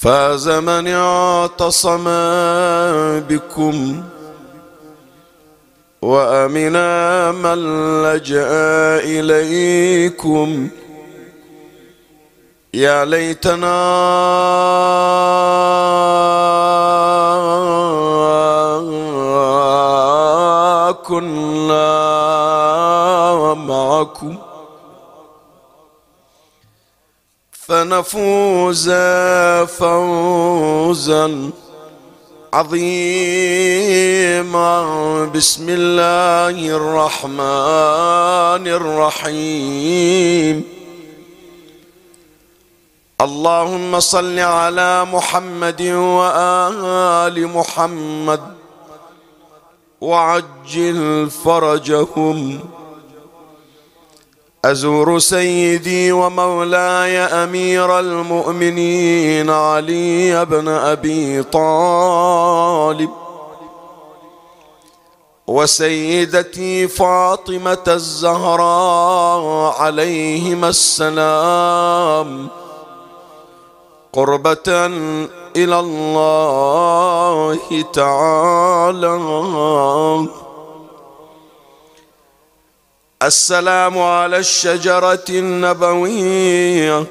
فاز من اعتصم بكم وامنا من لجأ إليكم. يا ليتنا كنا معكم. فنفوز فوزا عظيما. بسم الله الرحمن الرحيم. اللهم صل على محمد وآل محمد وعجل فرجهم أزور سيدي ومولاي أمير المؤمنين علي بن أبي طالب وسيدتي فاطمة الزهراء عليهما السلام قربة إلى الله تعالى. السلام على الشجرة النبوية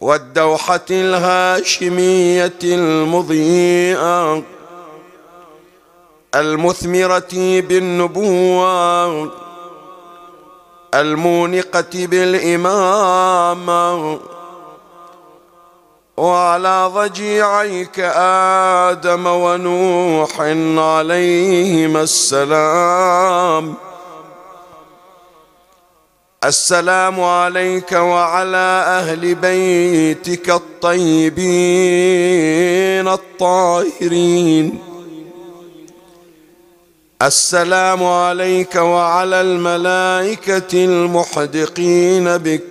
والدوحة الهاشمية المضيئة المثمرة بالنبوة المونقة بالإمامة وعلى ضجيعيك آدم ونوح عليهما السلام السلام عليك وعلى أهل بيتك الطيبين الطاهرين. السلام عليك وعلى الملائكة المحدقين بك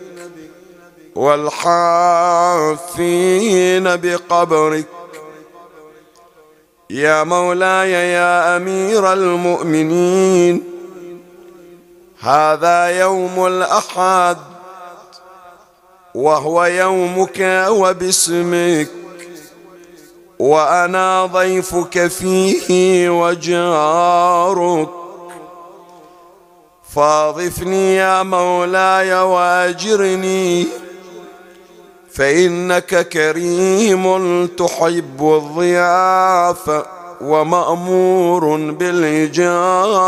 والحافين بقبرك. يا مولاي يا أمير المؤمنين. هذا يوم الأحد وهو يومك وباسمك وأنا ضيفك فيه وجارك. فاضفني يا مولاي واجرني فإنك كريم تحب الضيافة ومأمور بالإجارة.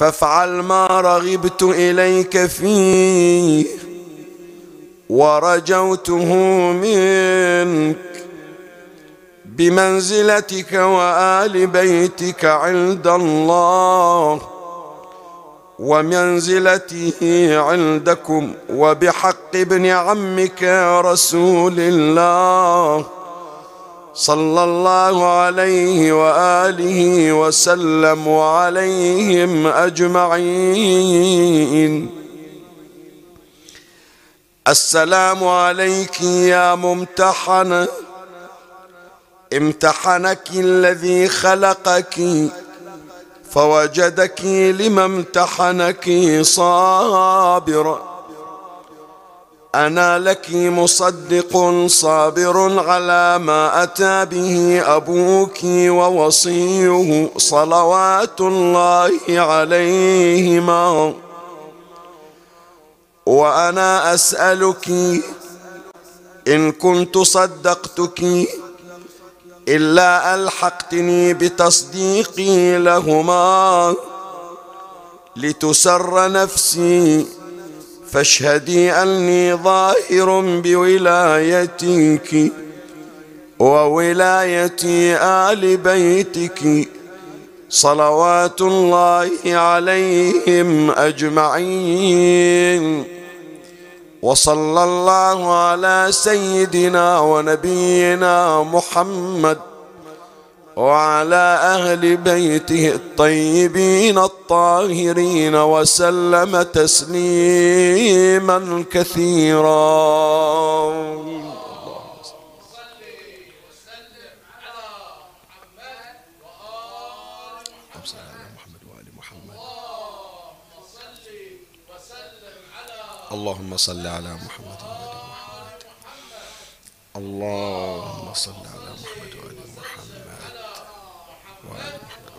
فافعل ما رغبت إليك فيه ورجوته منك بمنزلتك وآل بيتك عند الله ومنزلته عندكم وبحق ابن عمك رسول الله صلى الله عليه وآله وسلم وعليهم أجمعين. السلام عليك يا ممتحنه امتحنك الذي خلقك فوجدك لما امتحنك صابرا. أنا لك مصدق صابر على ما أتى به أبوك ووصيه صلوات الله عليهما. وأنا أسألك إن كنت صدقتك إلا ألحقتني بتصديقي لهما لتسر نفسي فاشهدي أني ظاهر بولايتك وولاية آل بيتك. صلوات الله عليهم أجمعين. وصلى الله على سيدنا ونبينا محمد وعلى أهل بيته الطيبين الطاهرين وسلم تسليما كثيرا. اللهم صل على محمد وآل محمد. اللهم صل على محمد وآل محمد وآل محمد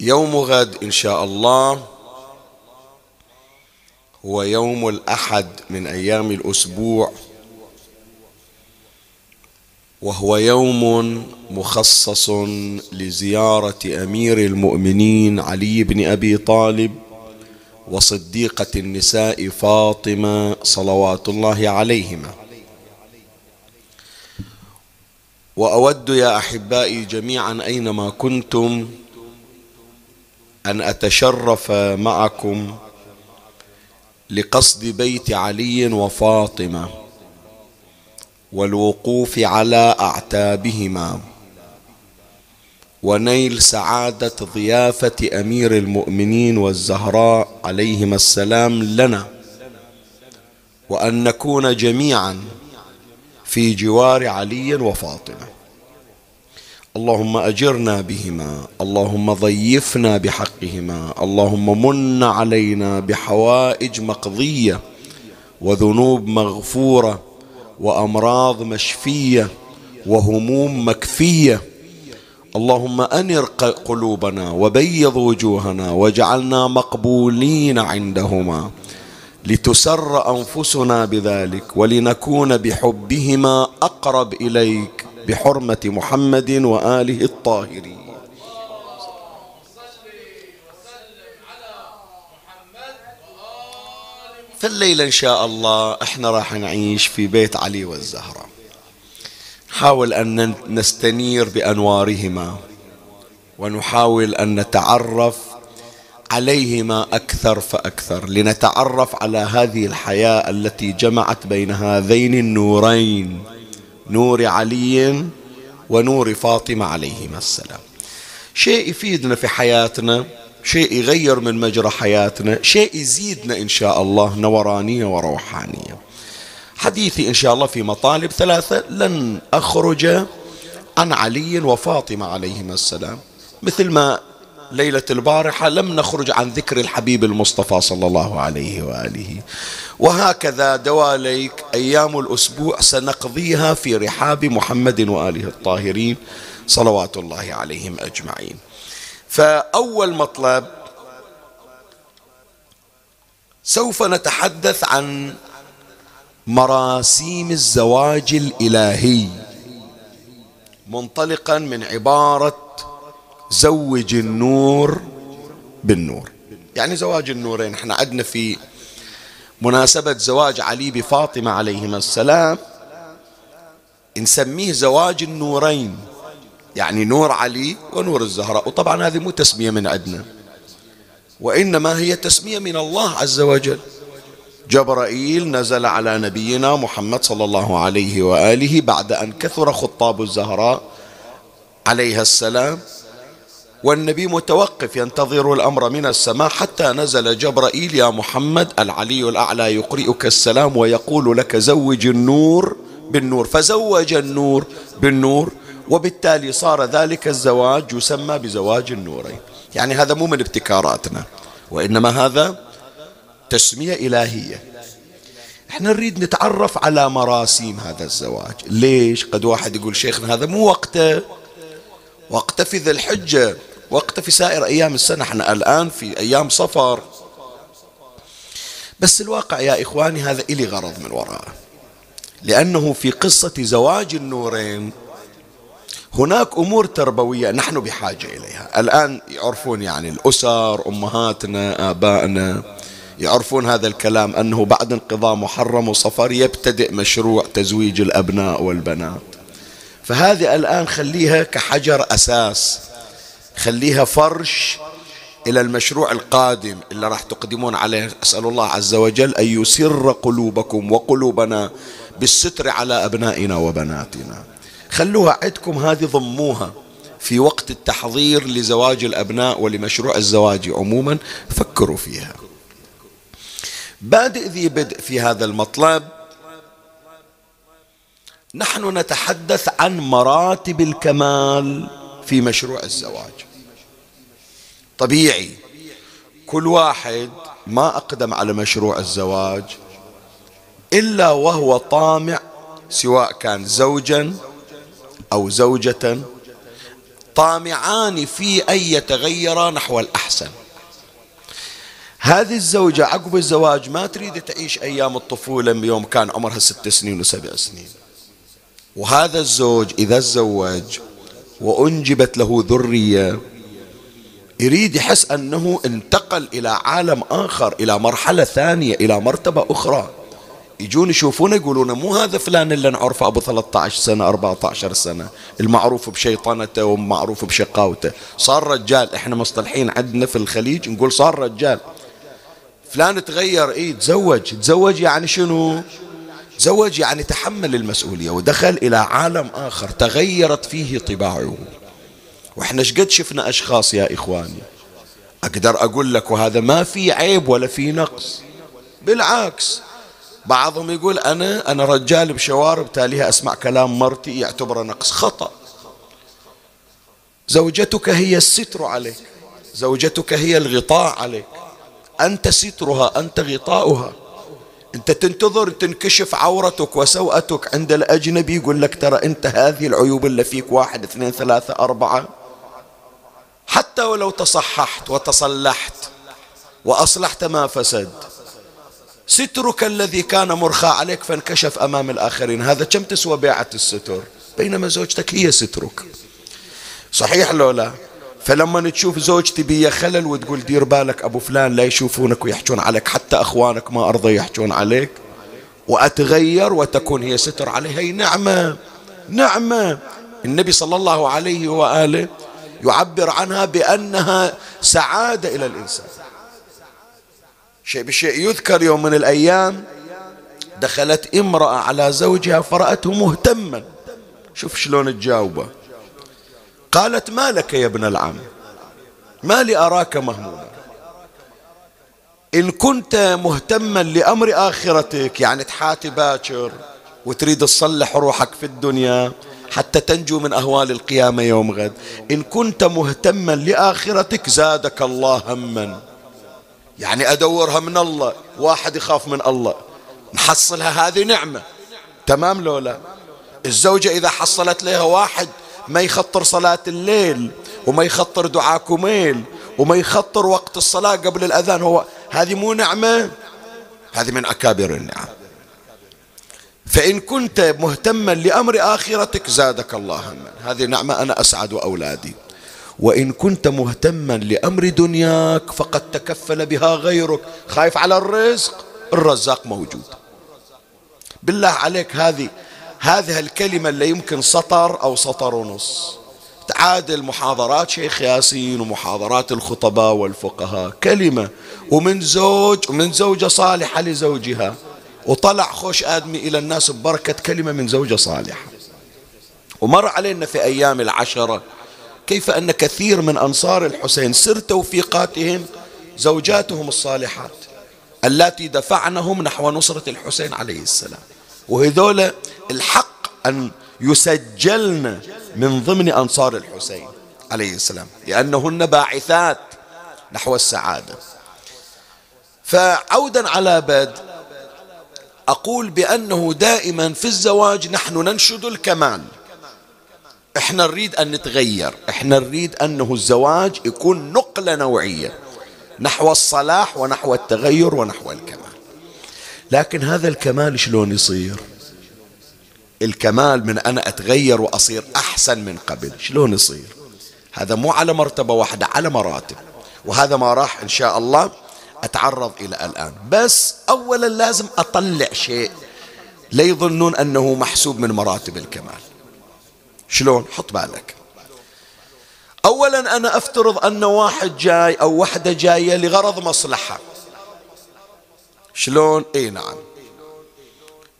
يوم غد إن شاء الله هو يوم الأحد من أيام الأسبوع وهو يوم مخصص لزيارة أمير المؤمنين علي بن أبي طالب وصديقة النساء فاطمة صلوات الله عليهما. وأود يا أحبائي جميعا أينما كنتم أن أتشرف معكم لقصد بيت علي وفاطمة والوقوف على أعتابهما ونيل سعادة ضيافة أمير المؤمنين والزهراء عليهما السلام لنا وأن نكون جميعا في جوار علي وفاطمة. اللهم أجرنا بهما اللهم ضيفنا بحقهما اللهم من علينا بحوائج مقضية وذنوب مغفورة وأمراض مشفية وهموم مكفية. اللهم انر قلوبنا وبيض وجوهنا واجعلنا مقبولين عندهما. لتسر أنفسنا بذلك ولنكون بحبهما أقرب إليك. بحرمة محمد وآله الطاهرين. فالليلة إن شاء الله إحنا راح نعيش في بيت علي والزهرة. نحاول أن نستنير بأنوارهما ونحاول أن نتعرف عليهما أكثر فأكثر. لنتعرف على هذه الحياة التي جمعت بين هذين النورين. نور علي ونور فاطمة عليهما السلام. شيء يفيدنا في حياتنا شيء يغير من مجرى حياتنا شيء يزيدنا إن شاء الله نورانية وروحانية. حديثي إن شاء الله في مطالب ثلاثة. لن أخرج عن علي وفاطمة عليهما السلام. مثل ما ليلة البارحة لم نخرج عن ذكر الحبيب المصطفى صلى الله عليه وآله. وهكذا دواليك أيام الأسبوع سنقضيها في رحاب محمد وآله الطاهرين صلوات الله عليهم أجمعين. فأول مطلب سوف نتحدث عن مراسيم الزواج الإلهي منطلقا من عبارة زوج النور بالنور. يعني زواج النورين إحنا عندنا في مناسبة زواج علي بفاطمة عليهما السلام. نسميه زواج النورين. يعني نور علي ونور الزهراء. وطبعا هذه مو تسمية من عندنا وإنما هي تسمية من الله عز وجل. جبرائيل نزل على نبينا محمد صلى الله عليه وآله بعد أن كثر خطاب الزهراء عليها السلام. والنبي متوقف ينتظر الأمر من السماء حتى نزل جبرائيل يا محمد العلي الأعلى يقرئك السلام ويقول لك زوج النور بالنور. فزوج النور بالنور وبالتالي صار ذلك الزواج يسمى بزواج النورين. يعني هذا مو من ابتكاراتنا وإنما هذا تسمية إلهية. إحنا نريد نتعرف على مراسيم هذا الزواج. ليش؟ قد واحد يقول شيخنا هذا مو وقته. وقته في ذي الحجة وقته في سائر أيام السنة. إحنا الآن في أيام صفر. بس الواقع يا إخواني هذا إلي غرض من وراءه. لأنه في قصة زواج النورين هناك أمور تربوية نحن بحاجة إليها. الآن يعرفون يعني الأسر أمهاتنا آبائنا يعرفون هذا الكلام أنه بعد انقضاء محرم وصفر يبتدئ مشروع تزويج الأبناء والبنات. فهذه الآن خليها كحجر أساس خليها فرش إلى المشروع القادم اللي راح تقدمون عليه. أسأل الله عز وجل أن يسر قلوبكم وقلوبنا بالستر على أبنائنا وبناتنا. خلوها عندكم هذه ضموها في وقت التحضير لزواج الأبناء ولمشروع الزواج عموما. فكروا فيها. بادئ ذي بدء في هذا المطلب. نحن نتحدث عن مراتب الكمال في مشروع الزواج. طبيعي كل واحد ما أقدم على مشروع الزواج إلا وهو طامع سواء كان زوجا أو زوجة طامعان في أن يتغيرا نحو الأحسن. هذه الزوجة عقب الزواج ما تريد تعيش أيام الطفولة بيوم كان عمرها ست سنين وسبع سنين. وهذا الزوج إذا تزوج وأنجبت له ذرية يريد يحس أنه انتقل إلى عالم آخر إلى مرحلة ثانية إلى مرتبة أخرى. يجون يشوفونه يقولون مو هذا فلان اللي نعرفه أبو 13 سنة 14 سنة المعروف بشيطنته ومعروف بشقاوته. صار رجال إحنا مصطلحين عندنا في الخليج نقول صار رجال. فلان تغير إيه تزوج. تزوج يعني شنو؟ تزوج يعني تحمل المسؤولية ودخل إلى عالم آخر تغيرت فيه طباعه. وإحنا شقد شفنا أشخاص يا إخواني؟ أقدر أقول لك وهذا ما في عيب ولا في نقص. بالعكس بعضهم يقول أنا أنا رجال بشوارب تاليها أسمع كلام مرتي يعتبره نقص خطأ. زوجتك هي الستر عليك زوجتك هي الغطاء عليك. أنت سترها أنت غطاؤها. أنت تنتظر تنكشف عورتك وسوءتك عند الأجنبي يقول لك ترى أنت هذه العيوب اللي فيك واحد اثنين ثلاثة أربعة. حتى ولو تصححت وتصلحت وأصلحت ما فسد سترك الذي كان مرخى عليك فانكشف أمام الآخرين. هذا كم تسوى بيعة الستر؟ بينما زوجتك هي سترك. صحيح لو لا؟ فلما تشوف زوجتي بي خلل وتقول دير بالك أبو فلان لا يشوفونك ويحجون عليك حتى أخوانك ما أرضى يحجون عليك. وأتغير وتكون هي ستر علي هي نعمة نعمة. النبي صلى الله عليه وآله يعبر عنها بأنها سعادة إلى الإنسان. شيء بشيء يذكر يوم من الأيام دخلت امرأة على زوجها فرأته مهتما. شوف شلون تجاوبه. قالت ما لك يا ابن العم؟ ما لي أراك مهموما. إن كنت مهتما لأمر آخرتك يعني تحاتي باكر وتريد تصلح روحك في الدنيا حتى تنجو من أهوال القيامة يوم غد. إن كنت مهتما لآخرتك زادك الله هما. يعني أدورها من الله واحد يخاف من الله. نحصلها هذه نعمة. تمام لولا الزوجة إذا حصلت لها واحد ما يخطر صلاة الليل وما يخطر دعاء كميل وما يخطر وقت الصلاة قبل الأذان هو هذه مو نعمة هذه من أكابر النعم. فإن كنت مهتما لأمر آخرتك زادك الله هما. هذه نعمة أنا أسعد أولادي. وإن كنت مهتما لأمر دنياك فقد تكفل بها غيرك. خايف على الرزق؟ الرزاق موجود. بالله عليك هذه هذه الكلمة اللي يمكن سطر أو سطر ونص. تعادل محاضرات شيخ ياسين ومحاضرات الخطباء والفقهاء. كلمة ومن زوج ومن زوجة صالحة لزوجها. وطلع خوش آدمي إلى الناس ببركة كلمة من زوجة صالحة. ومر علينا في أيام العشرة. كيف أن كثير من أنصار الحسين سر توفيقاتهم زوجاتهم الصالحات التي دفعنهم نحو نصرة الحسين عليه السلام. وهذول الحق أن يسجلن من ضمن أنصار الحسين عليه السلام لأنهن باعثات نحو السعادة. فعودا على بد أقول بأنه دائما في الزواج نحن ننشد الكمال. إحنا نريد أن نتغير إحنا نريد أنه الزواج يكون نقلة نوعية نحو الصلاح ونحو التغير ونحو الكمال. لكن هذا الكمال شلون يصير؟ الكمال من أنا أتغير وأصير أحسن من قبل شلون يصير؟ هذا مو على مرتبة واحدة على مراتب وهذا ما راح إن شاء الله أتعرض إلى الآن. بس أولا لازم أطلع شيء لا يظنون أنه محسوب من مراتب الكمال. شلون؟ حط بالك. أولا أنا أفترض أن واحد جاي أو وحدة جاية لغرض مصلحة. شلون؟ إي نعم.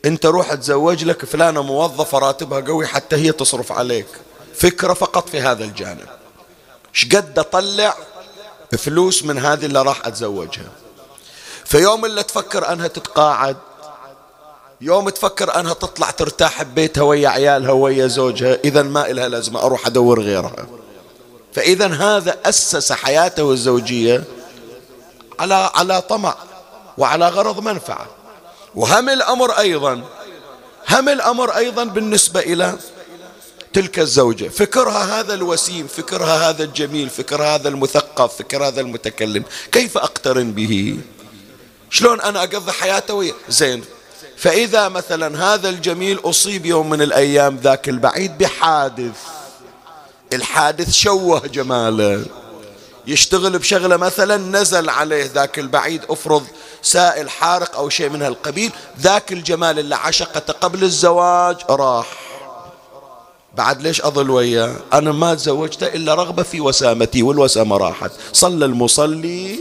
أنت روح تزوج لك فلانة موظفة راتبها قوي حتى هي تصرف عليك. فكرة فقط في هذا الجانب. شقد أطلع فلوس من هذه اللي راح أتزوجها. في يوم اللي تفكر أنها تتقاعد يوم تفكر أنها تطلع ترتاح ببيتها ويا عيالها ويا زوجها إذا ما إلها لازمة أروح أدور غيرها. فإذا هذا أسس حياته الزوجية على على طمع. وعلى غرض منفعة. وهم الأمر أيضا هم الأمر أيضا بالنسبة إلى تلك الزوجة. فكرها هذا الوسيم فكرها هذا الجميل فكرها هذا المثقف فكر هذا المتكلم. كيف أقترن به؟ شلون أنا أقضي حياته ويا زين. فإذا مثلا هذا الجميل أصيب يوم من الأيام ذاك البعيد بحادث. الحادث شوه جماله. يشتغل بشغلة مثلا نزل عليه ذاك البعيد أفرض سائل حارق أو شيء من هالقبيل ذاك الجمال اللي عشقته قبل الزواج راح. بعد ليش أظل وياه؟ أنا ما تزوجته إلا رغبة في وسامتي والوسامة راحت. صلى المصلي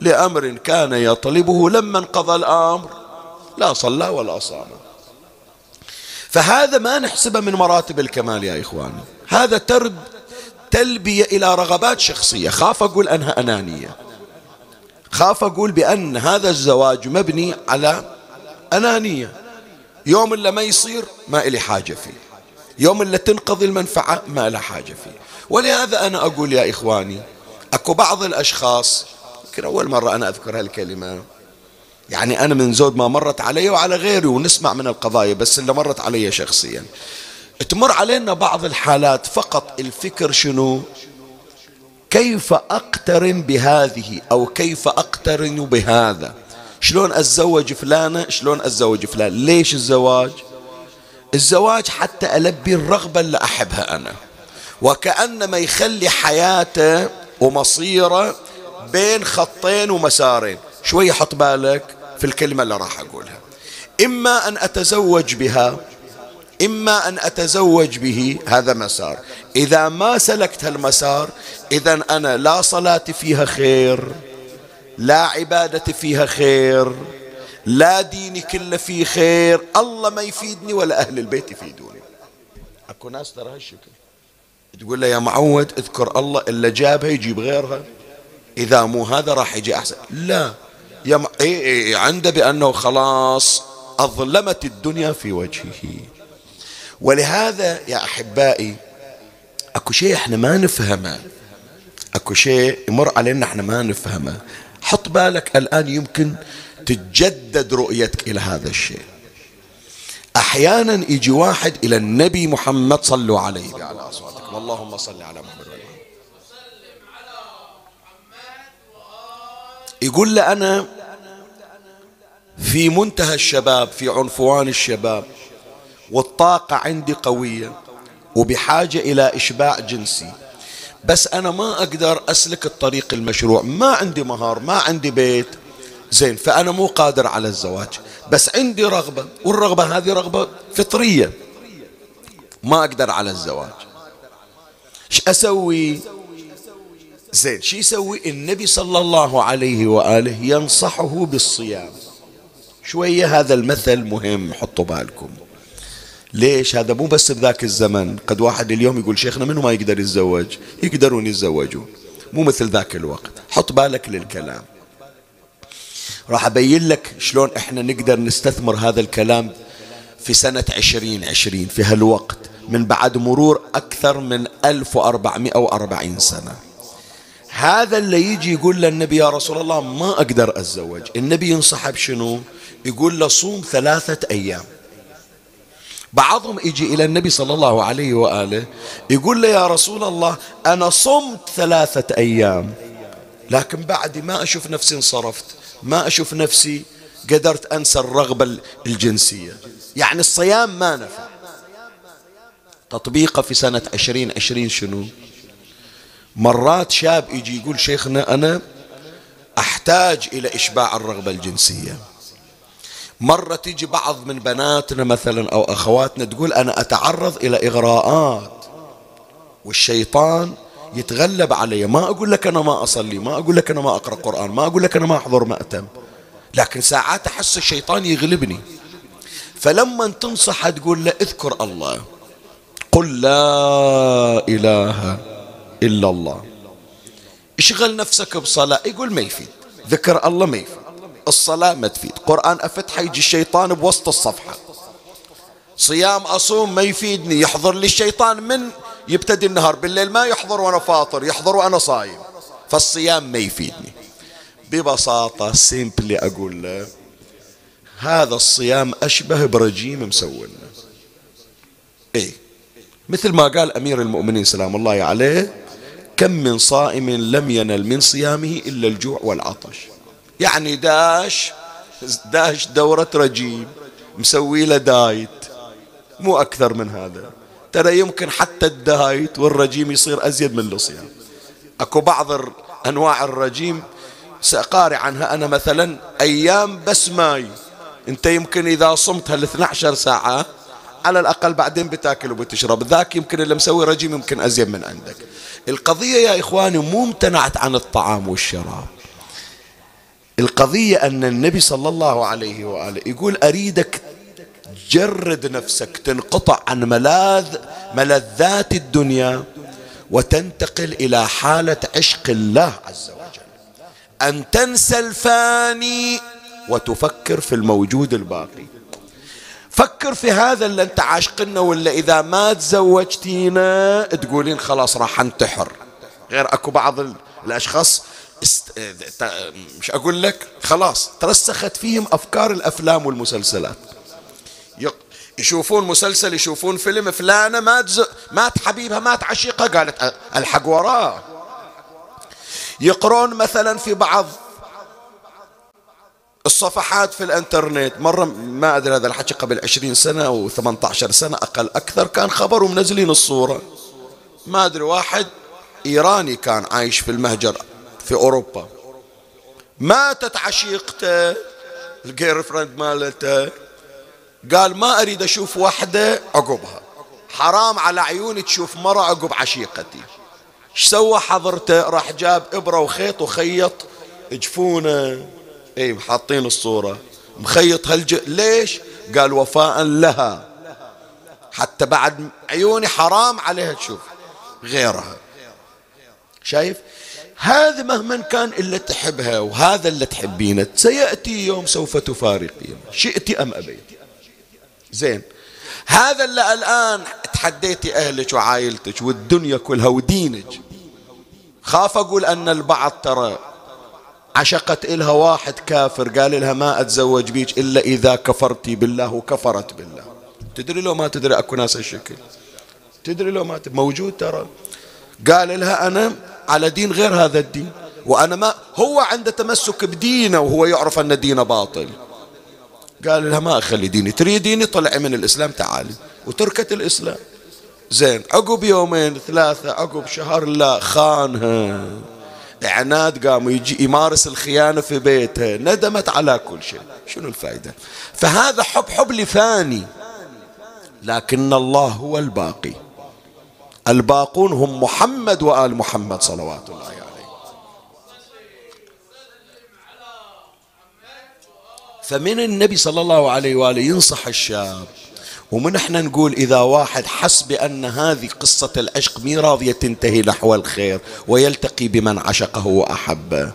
لأمر كان يطلبه لما انقضى الأمر. لا صلى ولا صام. فهذا ما نحسبه من مراتب الكمال يا إخواني هذا ترد تلبية إلى رغبات شخصية. خاف أقول أنها أنانية. خاف أقول بأن هذا الزواج مبني على أنانية. يوم اللي ما يصير ما إلي حاجة فيه. يوم اللي تنقضي المنفعة ما لها حاجة فيه. ولهذا أنا أقول يا إخواني أكو بعض الأشخاص يمكن أول مرة أنا أذكر هالكلمة. يعني أنا من زود ما مرت علي وعلى غيري ونسمع من القضايا بس اللي مرت علي شخصيا. تمر علينا بعض الحالات فقط الفكر شنو؟ كيف أقترن بهذه أو كيف أقترن بهذا؟ شلون أتزوج فلانة؟ شلون أتزوج فلان؟ ليش الزواج؟ الزواج حتى ألبي الرغبة اللي أحبها أنا. وكأنما يخلي حياته ومصيره بين خطين ومسارين. شوي حط بالك في الكلمة اللي راح أقولها. إما أن أتزوج بها إما أن أتزوج به هذا مسار. إذا ما سلكت هالمسار إذا أنا لا صلاة فيها خير لا عبادة فيها خير لا ديني كله فيه خير. الله ما يفيدني ولا أهل البيت يفيدوني. أكو ناس ترى هالشكل. تقول له يا معود اذكر الله إلا جابها يجيب غيرها. إذا مو هذا راح يجي أحسن. لا. يا م... إيه إيه عنده بأنه خلاص أظلمت الدنيا في وجهه. ولهذا يا أحبائي أكو شيء إحنا ما نفهمه. أكو شيء يمر علينا إحنا ما نفهمه. حط بالك الآن يمكن تتجدد رؤيتك إلى هذا الشيء. أحيانا يجي واحد إلى النبي محمد صلوا عليه على أصواتكم اللهم صل على محمد. يقول له أنا في منتهى الشباب في عنفوان الشباب والطاقة عندي قوية وبحاجة إلى إشباع جنسي. بس أنا ما أقدر أسلك الطريق المشروع. ما عندي مهار ما عندي بيت. زين فأنا مو قادر على الزواج. بس عندي رغبة والرغبة هذه رغبة فطرية. ما أقدر على الزواج. إيش أسوي؟ زين شو يسوي؟ النبي صلى الله عليه وآله ينصحه بالصيام. شوية هذا المثل مهم حطوا بالكم. ليش؟ هذا مو بس بذاك الزمن. قد واحد اليوم يقول شيخنا منو ما يقدر يتزوج؟ يقدرون يتزوجون مو مثل ذاك الوقت. حط بالك للكلام. راح أبين لك شلون إحنا نقدر نستثمر هذا الكلام في سنة عشرين عشرين في هالوقت من بعد مرور أكثر من 1440 سنة. هذا اللي يجي يقول للنبي يا رسول الله ما أقدر أتزوج. النبي ينصح بشنو يقول له صوم ثلاثة أيام. بعضهم يجي إلى النبي صلى الله عليه وآله يقول له يا رسول الله أنا صمت ثلاثة أيام لكن بعد ما أشوف نفسي انصرفت ما أشوف نفسي قدرت أنسى الرغبة الجنسية. يعني الصيام ما نفع. تطبيقه في سنة عشرين عشرين شنو؟ مرات شاب يجي يقول شيخنا أنا أحتاج إلى إشباع الرغبة الجنسية. مرة تيجي بعض من بناتنا مثلا أو أخواتنا تقول أنا أتعرض إلى إغراءات والشيطان يتغلب علي. ما أقول لك أنا ما أصلي ما أقول لك أنا ما أقرأ قرآن ما أقول لك أنا ما أحضر مأتم. لكن ساعات أحس الشيطان يغلبني. فلما تنصح تقول له اذكر الله قل لا إله إلا الله. اشغل نفسك بصلاة. يقول ما يفيد. ذكر الله ما يفيد. الصلاة ما تفيد. قرآن أفتح يجي الشيطان بوسط الصفحة. صيام أصوم ما يفيدني. يحضر لي الشيطان من يبتدي النهار. بالليل ما يحضر وأنا فاطر يحضر وأنا صايم. فالصيام ما يفيدني. ببساطة سيمبلي أقول له هذا الصيام أشبه برجيم مسوينا إيه؟ مثل ما قال أمير المؤمنين سلام الله عليه كم من صائم لم ينل من صيامه إلا الجوع والعطش. يعني داش داش دورة رجيم مسوي له diet. مو أكثر من هذا. ترى يمكن حتى ال diet والرجيم يصير أزيد من الصيام أكو بعض أنواع الرجيم سأقاري عنها. أنا مثلا أيام بس ماي أنت يمكن إذا صمت هال 12 ساعة على الأقل بعدين بتاكل وبتشرب. ذاك يمكن اللي مسوي رجيم يمكن أزيد من عندك. القضية يا إخواني مو امتنعت عن الطعام والشراب. القضية أن النبي صلى الله عليه وآله يقول أريدك جرد نفسك تنقطع عن ملاذ ملذات الدنيا وتنتقل إلى حالة عشق الله عز وجل. أن تنسى الفاني وتفكر في الموجود الباقي. فكر في هذا اللي أنت عاشقنا ولا إذا ما تزوجتينا تقولين خلاص راح انتحر. غير أكو بعض الأشخاص است... مش أقول لك؟ خلاص ترسخت فيهم أفكار الأفلام والمسلسلات. يشوفون مسلسل يشوفون فيلم فلانة مات ز... مات حبيبها مات عشيقها قالت الحق وراه. يقرون مثلا في بعض الصفحات في الإنترنت مرة ما أدري هذا الحكي قبل عشرين سنة أو ثمانية عشر سنة أقل أكثر كان خبر ومنزلين الصورة. ما أدري واحد إيراني كان عايش في المهجر. في أوروبا. ماتت عشيقته ال girlfriend مالته. قال ما أريد أشوف وحدة عقبها حرام على عيوني تشوف مرة عقب عشيقتي. إيش سوى حضرته؟ راح جاب إبرة وخيط وخيط جفونه إي حاطين الصورة. مخيط هالج ليش؟ قال وفاء لها. حتى بعد عيوني حرام عليها تشوف غيرها. شايف؟ هذا مهما كان اللي تحبها وهذا اللي تحبينه سيأتي يوم سوف تفارقين شئت أم أبيت. زين. هذا اللي الآن تحديتي أهلك وعائلتك والدنيا كلها ودينك. خاف أقول أن البعض ترى عشقت إلها واحد كافر قال لها ما أتزوج بيك إلا إذا كفرتي بالله وكفرت بالله. تدري لو ما تدري أكو ناس الشكل تدري لو ما تدري. موجود ترى. قال لها أنا على دين غير هذا الدين. وأنا ما هو عنده تمسك بدينه وهو يعرف أن دينه باطل. قال لها ما أخلي ديني تريديني طلعي من الإسلام تعالي. وتركت الإسلام. زين عقب يومين ثلاثة عقب شهر لا خانها. عناد قام يجي يمارس الخيانة في بيته. ندمت على كل شيء. شنو الفائدة فهذا حب حب لفاني. لكن الله هو الباقي. الباقون هم محمد وآل محمد صلوات الله عليه. فمن النبي صلى الله عليه وآله ينصح الشاب ومن إحنا نقول إذا واحد حس بأن هذه قصة العشق مي راضية تنتهي نحو الخير ويلتقي بمن عشقه وأحبه.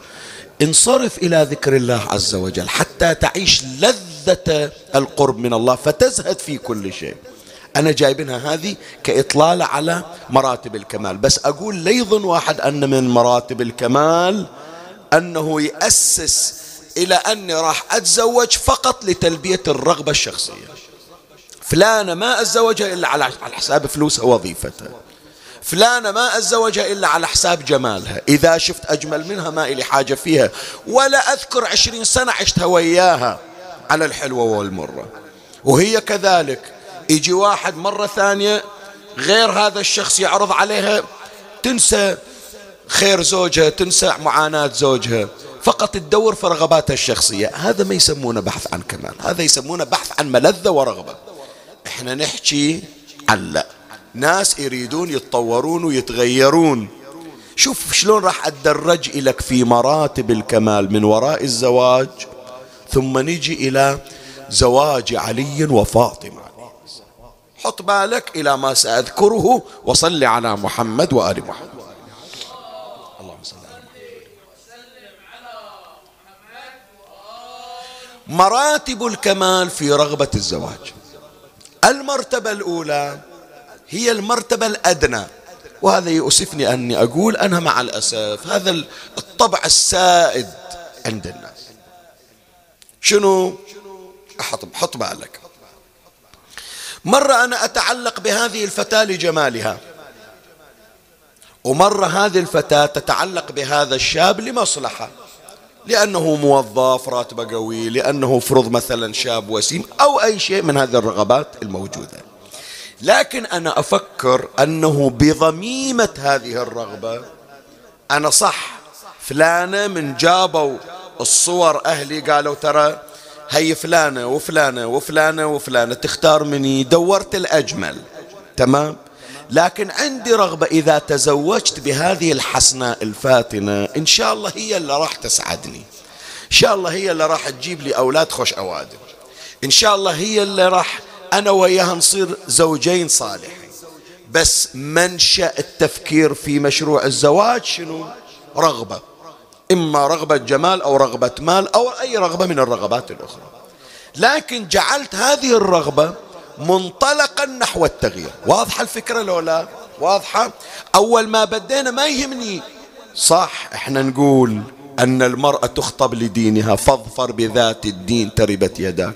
انصرف إلى ذكر الله عز وجل حتى تعيش لذة القرب من الله فتزهد في كل شيء. أنا جايبينها هذه كإطلالة على مراتب الكمال. بس أقول لا يظن واحد أن من مراتب الكمال أنه يأسس إلى أني راح أتزوج فقط لتلبية الرغبة الشخصية. فلانة ما أتزوجها إلا على حساب فلوسها وظيفتها فلانة ما أتزوجها إلا على حساب جمالها. إذا شفت أجمل منها ما إلي حاجة فيها. ولا أذكر عشرين سنة عشتها وياها على الحلوة والمرة. وهي كذلك. يجي واحد مرة ثانية غير هذا الشخص يعرض عليها تنسى خير زوجها تنسى معاناة زوجها. فقط تدور في رغباتها الشخصية. هذا ما يسمونه بحث عن كمال هذا يسمونه بحث عن ملذة ورغبة. إحنا نحكي عن لا. ناس يريدون يتطورون ويتغيرون. شوف شلون راح أدرج لك في مراتب الكمال من وراء الزواج ثم نجي إلى زواج علي وفاطمة. حط بالك إلى ما سأذكره وصل على محمد وآل محمد. اللهم صل على محمد. مراتب الكمال في رغبة الزواج. المرتبة الأولى هي المرتبة الأدنى. وهذا يؤسفني أني أقول أنا مع الأسف هذا الطبع السائد عند الناس. شنو؟ أحط حط بالك. مرة أنا أتعلق بهذه الفتاة لجمالها. ومرة هذه الفتاة تتعلق بهذا الشاب لمصلحة. لأنه موظف راتبه قوي لأنه فرض مثلا شاب وسيم أو أي شيء من هذه الرغبات الموجودة. لكن أنا أفكر أنه بضميمة هذه الرغبة أنا صح. فلانة من جابوا الصور أهلي قالوا ترى هي فلانة وفلانة وفلانة وفلانة تختار مني دورت الأجمل. تمام؟ لكن عندي رغبة إذا تزوجت بهذه الحسناء الفاتنة إن شاء الله هي اللي راح تسعدني. إن شاء الله هي اللي راح تجيب لي أولاد خوش أوادم. إن شاء الله هي اللي راح أنا وياها نصير زوجين صالحين. بس منشأ التفكير في مشروع الزواج شنو؟ رغبة. إما رغبة جمال أو رغبة مال أو أي رغبة من الرغبات الأخرى. لكن جعلت هذه الرغبة منطلقا نحو التغيير. واضحة الفكرة لو لا؟ واضحة؟ أول ما بدينا ما يهمني. صح إحنا نقول أن المرأة تخطب لدينها فاظفر بذات الدين تربت يداك.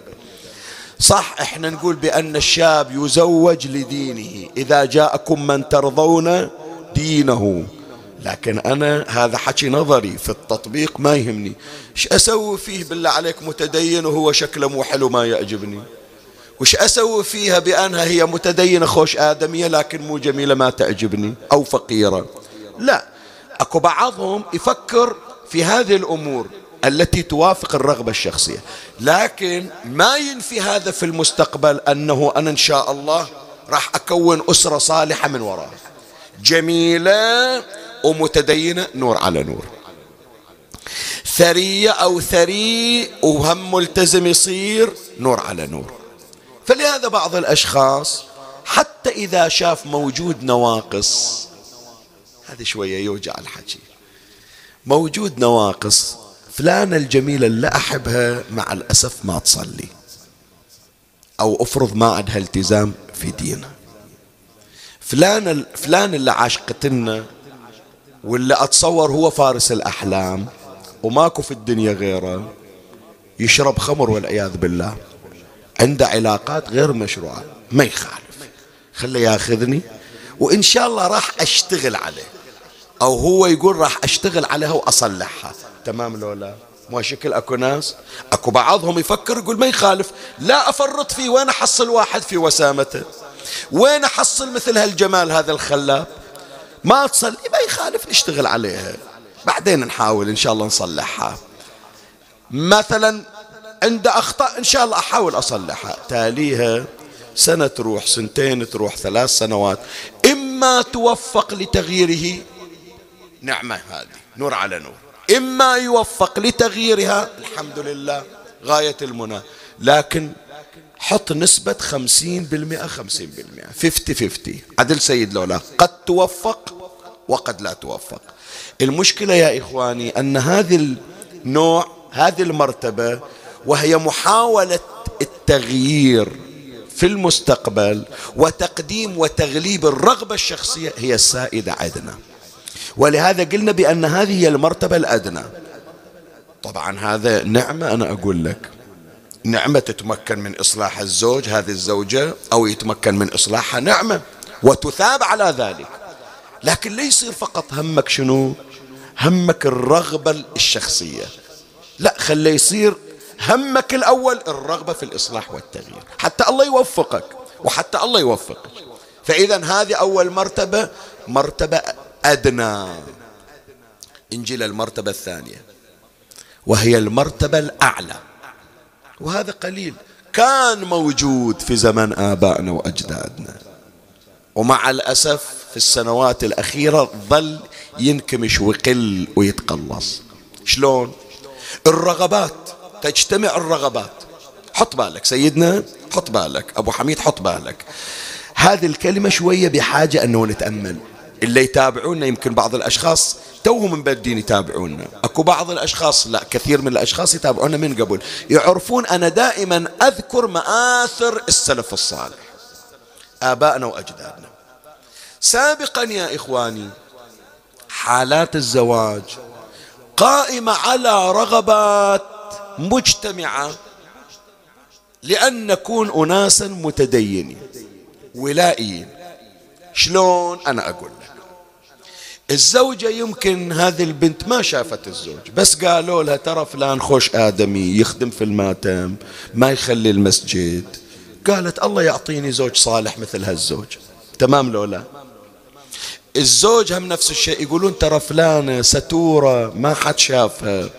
صح إحنا نقول بأن الشاب يزوج لدينه. إذا جاءكم من ترضون دينه. لكن أنا هذا حكي نظري في التطبيق ما يهمني. إيش أسوي فيه بالله عليك متدين وهو شكله مو حلو ما يعجبني؟ وش أسوي فيها بأنها هي متدينة خوش آدمية لكن مو جميلة ما تعجبني أو فقيرة؟ لا أكو بعضهم يفكر في هذه الأمور التي توافق الرغبة الشخصية. لكن ما ينفي هذا في المستقبل أنه أنا إن شاء الله راح أكون أسرة صالحة من وراء. جميلة ومتدينة نور على نور. ثرية أو ثري وهم ملتزم يصير نور على نور. فلهذا بعض الأشخاص حتى إذا شاف موجود نواقص هذه شوية يوجع الحكي. موجود نواقص فلانة الجميلة اللي أحبها مع الأسف ما تصلي. أو أفرض ما عندها التزام في دينها فلان فلان اللي عاشقتنا واللي أتصور هو فارس الأحلام وماكو في الدنيا غيره يشرب خمر والعياذ بالله. عنده علاقات غير مشروعة ما يخالف. خليه ياخذني وإن شاء الله راح أشتغل عليه. أو هو يقول راح أشتغل عليها وأصلحها. تمام لو لا مو شكل أكو ناس؟ أكو بعضهم يفكر يقول ما يخالف. لا أفرط فيه وين أحصل واحد في وسامته؟ وين أحصل مثل هالجمال هذا الخلاب؟ ما تصلي ما يخالف نشتغل عليها. بعدين نحاول إن شاء الله نصلحها. مثلا عند أخطاء إن شاء الله أحاول أصلحها. تاليها سنة تروح سنتين تروح ثلاث سنوات. إما توفق لتغييره نعمة هذه نور على نور. إما يوفق لتغييرها الحمد لله غاية المنى. لكن حط نسبة خمسين بالمئة خمسين بالمئة فيفتي فيفتي. عدل سيد لولا قد توفق وقد لا توفق. المشكلة يا إخواني أن هذه النوع هذه المرتبة وهي محاولة التغيير في المستقبل وتقديم وتغليب الرغبة الشخصية هي السائدة عندنا. ولهذا قلنا بأن هذه هي المرتبة الأدنى. طبعا هذا نعمة أنا أقول لك. نعمة تتمكن من إصلاح الزوج هذه الزوجة أو يتمكن من إصلاحها نعمة وتثاب على ذلك. لكن لا يصير فقط همك شنو؟ همك الرغبة الشخصية. لا خليه يصير همك الأول الرغبة في الإصلاح والتغيير. حتى الله يوفقك وحتى الله يوفقك. فإذا هذه أول مرتبة مرتبة أدنى. إنجيل المرتبة الثانية. وهي المرتبة الأعلى. وهذا قليل. كان موجود في زمن آبائنا وأجدادنا. ومع الأسف في السنوات الأخيرة ظل ينكمش ويقل ويتقلص. شلون؟ الرغبات. تجتمع الرغبات. حط بالك سيدنا حط بالك. أبو حميد حط بالك. هذه الكلمة شوية بحاجة أنه نتأمل. اللي يتابعونا يمكن بعض الأشخاص توهم مبدين يتابعونا. أكو بعض الأشخاص لا كثير من الأشخاص يتابعونا من قبل. يعرفون أنا دائما أذكر مآثر السلف الصالح آبائنا وأجدادنا. سابقا يا إخواني حالات الزواج قائمة على رغبات مجتمعة لأن نكون أناسا متدينين ولائيين. شلون أنا أقول؟ الزوجة يمكن هذه البنت ما شافت الزوج بس قالوا لها ترى فلان خوش آدمي يخدم في الماتم ما يخلي المسجد. قالت الله يعطيني زوج صالح مثل هالزوج. تمام لولا الزوج هم نفس الشيء يقولون ترى فلانة ستورة ما حد شافها.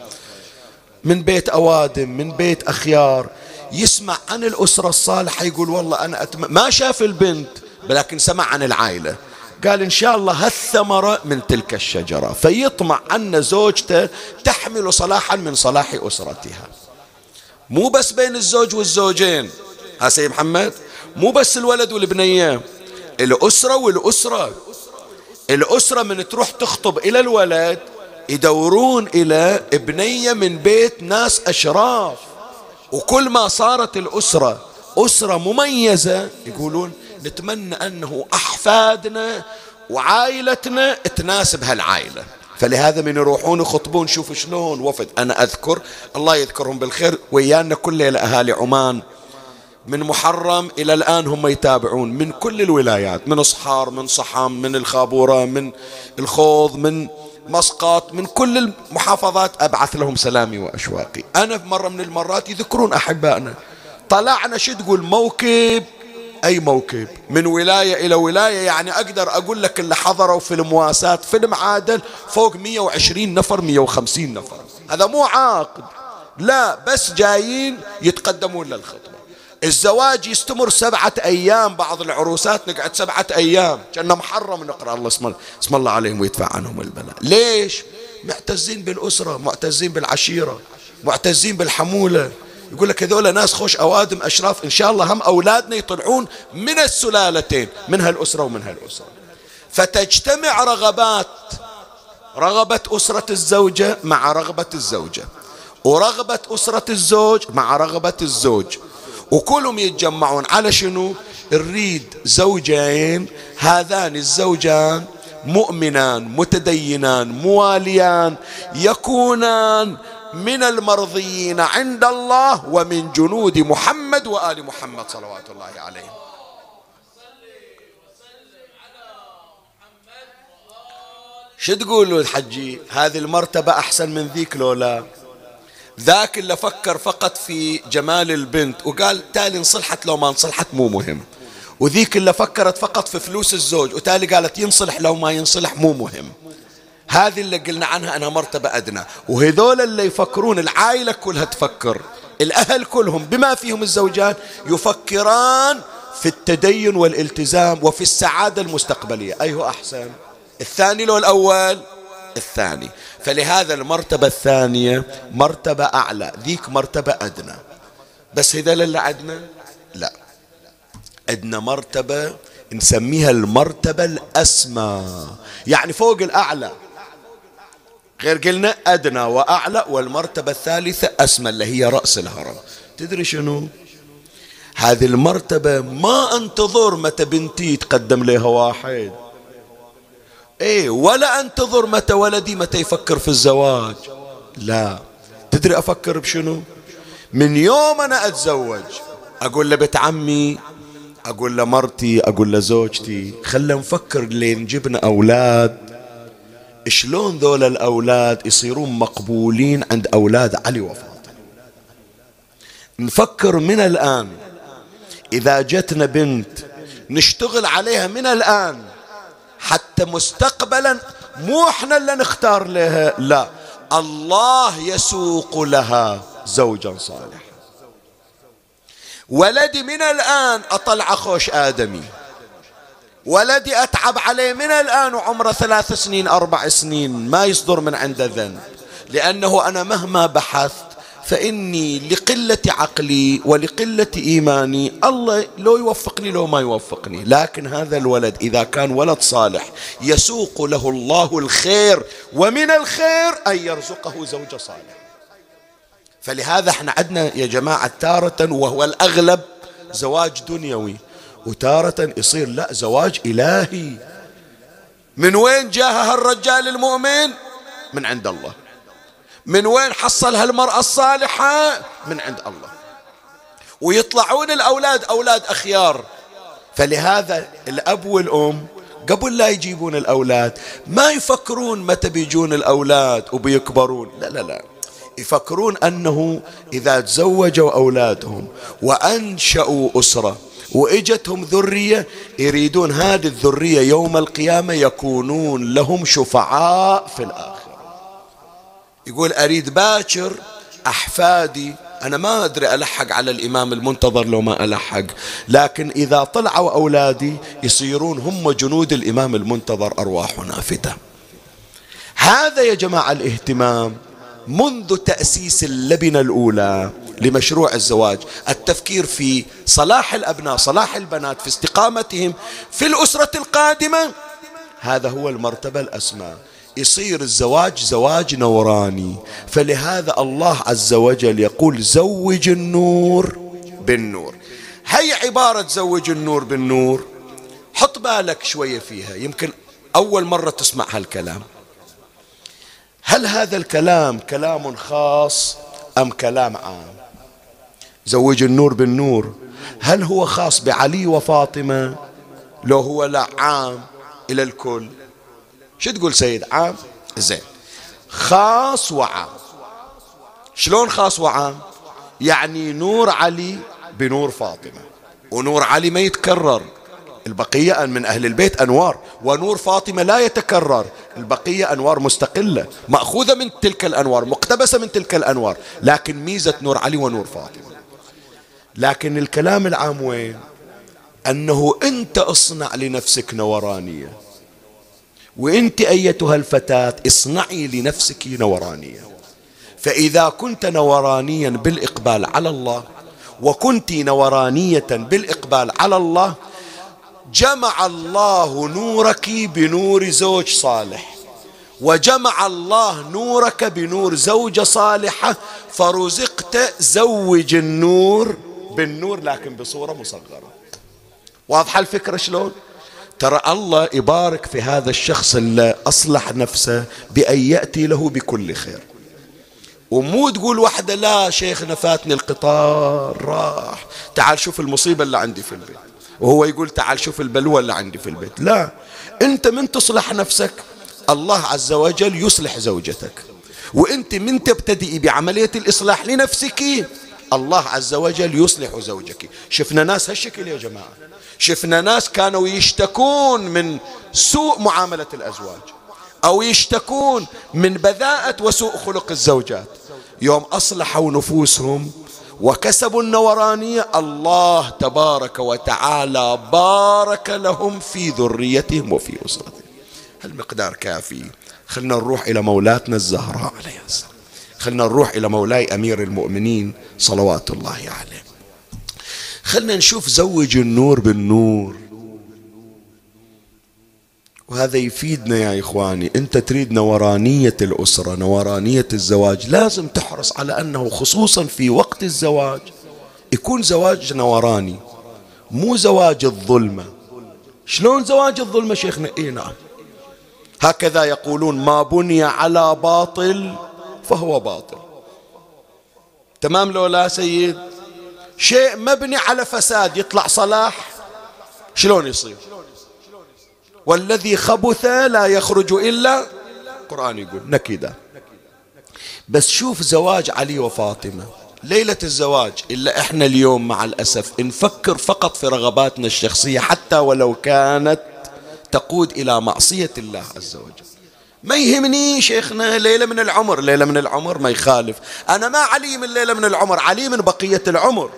من بيت أوادم من بيت أخيار. يسمع عن الأسرة الصالحة يقول والله أنا أتم... ما شاف البنت لكن سمع عن العائلة. قال إن شاء الله هالثمرة من تلك الشجرة فيطمع أن زوجته تحمل صلاحا من صلاح أسرتها. مو بس بين الزوج والزوجين ها سيد محمد؟ مو بس الولد والبنية الأسرة والأسرة. الأسرة من تروح تخطب إلى الولد يدورون إلى ابنية من بيت ناس أشراف. وكل ما صارت الأسرة أسرة مميزة. يقولون نتمنى أنه أحفادنا وعائلتنا تناسب هالعائلة. فلهذا من يروحون يخطبون شوف شلون وفد. أنا أذكر الله يذكرهم بالخير ويانا كل أهالي عمان من محرم إلى الآن هم يتابعون من كل الولايات من صحار من صحام من الخابورة من الخوض من مسقط من كل المحافظات أبعث لهم سلامي وأشواقي. أنا في مرة من المرات يذكرون أحبائنا. طلعنا شو تقول موكب؟ أي موكب؟ من ولاية إلى ولاية يعني أقدر أقول لك اللي حضروا في المواساة في المعادل فوق 120 نفر 150 نفر. هذا مو عاقد. لا بس جايين يتقدمون للخطبة. الزواج يستمر سبعة أيام بعض العروسات نقعد سبعة أيام. كان محرم نقرأ الله اسم, اسم الله عليهم ويدفع عنهم البلاء. ليش؟ معتزين بالأسرة معتزين بالعشيرة معتزين بالحمولة. يقول لك هذول ناس خوش أوادم أشراف إن شاء الله هم أولادنا يطلعون من السلالتين من هالأسرة ومن هالأسرة. فتجتمع رغبات رغبة أسرة الزوجة مع رغبة الزوجة ورغبة أسرة الزوج مع رغبة الزوج. وكلهم يتجمعون على شنو؟ نريد زوجين هذان الزوجان مؤمنان متدينان مواليان يكونان من المرضيين عند الله ومن جنود محمد وآل محمد صلوات الله عليهم شو تقولوا الحجي هذه المرتبة أحسن من ذيك لولا؟ ذاك اللي فكر فقط في جمال البنت وقال تالي انصلحت لو ما انصلحت مو مهم. وذيك اللي فكرت فقط في فلوس الزوج وتالي قالت ينصلح لو ما ينصلح مو مهم. هذه اللي قلنا عنها أنها مرتبة أدنى. وهذول اللي يفكرون العائلة كلها تفكر. الأهل كلهم بما فيهم الزوجان يفكران في التدين والالتزام وفي السعادة المستقبلية. أيه أحسن. الثاني لو الأول؟ الثاني. فلهذا المرتبة الثانية مرتبة أعلى. ذيك مرتبة أدنى. بس هذا اللي عندنا لا. عندنا مرتبة نسميها المرتبة الأسمى. يعني فوق الأعلى. غير قلنا أدنى وأعلى والمرتبة الثالثة أسمى اللي هي رأس الهرم. تدري شنو؟ هذه المرتبة ما أنتظر متى بنتي يتقدم لها واحد. إيه ولا أنتظر متى ولدي متى يفكر في الزواج. لا. تدري أفكر بشنو؟ من يوم أنا أتزوج أقول لبيت عمي أقول لمرتي أقول لزوجتي خلنا نفكر لين جبنا أولاد. شلون ذول الأولاد يصيرون مقبولين عند أولاد علي وفاطمة؟ نفكر من الآن إذا جتنا بنت نشتغل عليها من الآن حتى مستقبلا مو إحنا اللي نختار لها لا الله يسوق لها زوجا صالحا. ولدي من الآن أطلع خوش آدمي. ولدي أتعب عليه من الآن وعمره ثلاث سنين أربع سنين ما يصدر من عنده ذنب. لأنه أنا مهما بحثت فإني لقلة عقلي ولقلة إيماني الله لو يوفقني لو ما يوفقني. لكن هذا الولد إذا كان ولد صالح يسوق له الله الخير ومن الخير أن يرزقه زوجة صالح. فلهذا إحنا عندنا يا جماعة تارة وهو الأغلب زواج دنيوي. وتارة يصير لا زواج إلهي. من وين جاء هالرجال المؤمن؟ من عند الله. من وين حصل هالمرأة الصالحة؟ من عند الله. ويطلعون الأولاد أولاد أخيار. فلهذا الأب والأم قبل لا يجيبون الأولاد ما يفكرون متى بيجون الأولاد وبيكبرون. لا لا لا. يفكرون أنه إذا تزوجوا أولادهم وأنشأوا أسرة وإجتهم ذرية يريدون هذه الذرية يوم القيامة يكونون لهم شفعاء في الآخرة. يقول أريد باكر أحفادي أنا ما أدري ألحق على الإمام المنتظر لو ما ألحق لكن إذا طلعوا أولادي يصيرون هم جنود الإمام المنتظر أرواح نافذة هذا يا جماعة الاهتمام منذ تأسيس اللبنة الأولى لمشروع الزواج التفكير في صلاح الأبناء صلاح البنات في استقامتهم في الأسرة القادمة. هذا هو المرتبة الأسمى. يصير الزواج زواج نوراني. فلهذا الله عز وجل يقول زوج النور بالنور. هي عبارة زوج النور بالنور. حط بالك شوية فيها. يمكن أول مرة تسمع هالكلام. هل هذا الكلام كلام خاص أم كلام عام؟ زوج النور بالنور. هل هو خاص بعلي وفاطمة؟ لو هو لا عام إلى الكل. شو تقول سيد؟ عام؟ زين. خاص وعام. شلون خاص وعام؟ يعني نور علي بنور فاطمة. ونور علي ما يتكرر. البقية من أهل البيت أنوار. ونور فاطمة لا يتكرر. البقية أنوار مستقلة. مأخوذة من تلك الأنوار مقتبسة من تلك الأنوار. لكن ميزة نور علي ونور فاطمة. لكن الكلام العام وين؟ أنه أنت اصنع لنفسك نورانية. وأنت أيتها الفتاة اصنعي لنفسك نورانية. فإذا كنت نورانيا بالإقبال على الله وكنت نورانية بالإقبال على الله جمع الله نورك بنور زوج صالح. وجمع الله نورك بنور زوجة صالحة فرزقت زوج النور بالنور لكن بصورة مصغرة. واضحة الفكرة شلون؟ ترى الله يبارك في هذا الشخص اللي أصلح نفسه بأن يأتي له بكل خير. ومو تقول واحدة لا شيخنا فاتني القطار راح تعال شوف المصيبة اللي عندي في البيت. وهو يقول تعال شوف البلوى اللي عندي في البيت. لا أنت من تصلح نفسك؟ الله عز وجل يصلح زوجتك. وأنت من تبتدئي بعملية الإصلاح لنفسك؟ الله عز وجل يصلح زوجك. شفنا ناس هالشكل يا جماعة. شفنا ناس كانوا يشتكون من سوء معاملة الأزواج أو يشتكون من بذاءة وسوء خلق الزوجات. يوم أصلحوا نفوسهم وكسبوا النورانية الله تبارك وتعالى بارك لهم في ذريتهم وفي أسرتهم. المقدار كافي. خلنا نروح إلى مولاتنا الزهراء عليها السلام. خلنا نروح إلى مولاي أمير المؤمنين صلوات الله عليه. خلنا نشوف زوج النور بالنور. وهذا يفيدنا يا إخواني. أنت تريد نورانية الأسرة نورانية الزواج. لازم تحرص على أنه خصوصا في وقت الزواج يكون زواج نوراني مو زواج الظلمة. شلون زواج الظلمة شيخنا؟ إيه نعم. هكذا يقولون ما بني على باطل فهو باطل. تمام لو لا سيد؟ شيء مبني على فساد يطلع صلاح شلون يصير؟ والذي خبث لا يخرج إلا القرآن يقول نكدا بس شوف زواج علي وفاطمة. ليلة الزواج إلا إحنا اليوم مع الأسف نفكر فقط في رغباتنا الشخصية حتى ولو كانت تقود إلى معصية الله عز وجل. ما يهمني شيخنا ليلة من العمر ليلة من العمر ما يخالف. أنا ما علي من ليلة من العمر علي من بقية العمر.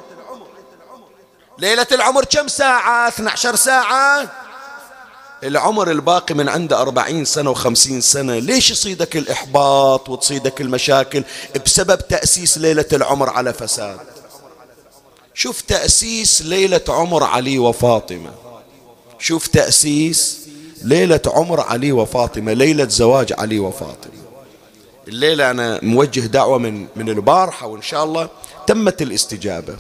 ليلة العمر كم ساعة؟ 12 ساعة؟ العمر الباقي من عنده أربعين سنة وخمسين سنة. ليش يصيدك الإحباط وتصيدك المشاكل؟ بسبب تأسيس ليلة العمر على فساد. شوف تأسيس ليلة عمر علي وفاطمة. شوف تأسيس ليلة عمر علي وفاطمة ليلة زواج علي وفاطمة. الليلة أنا موجه دعوة من من البارحة وإن شاء الله تمت الاستجابة.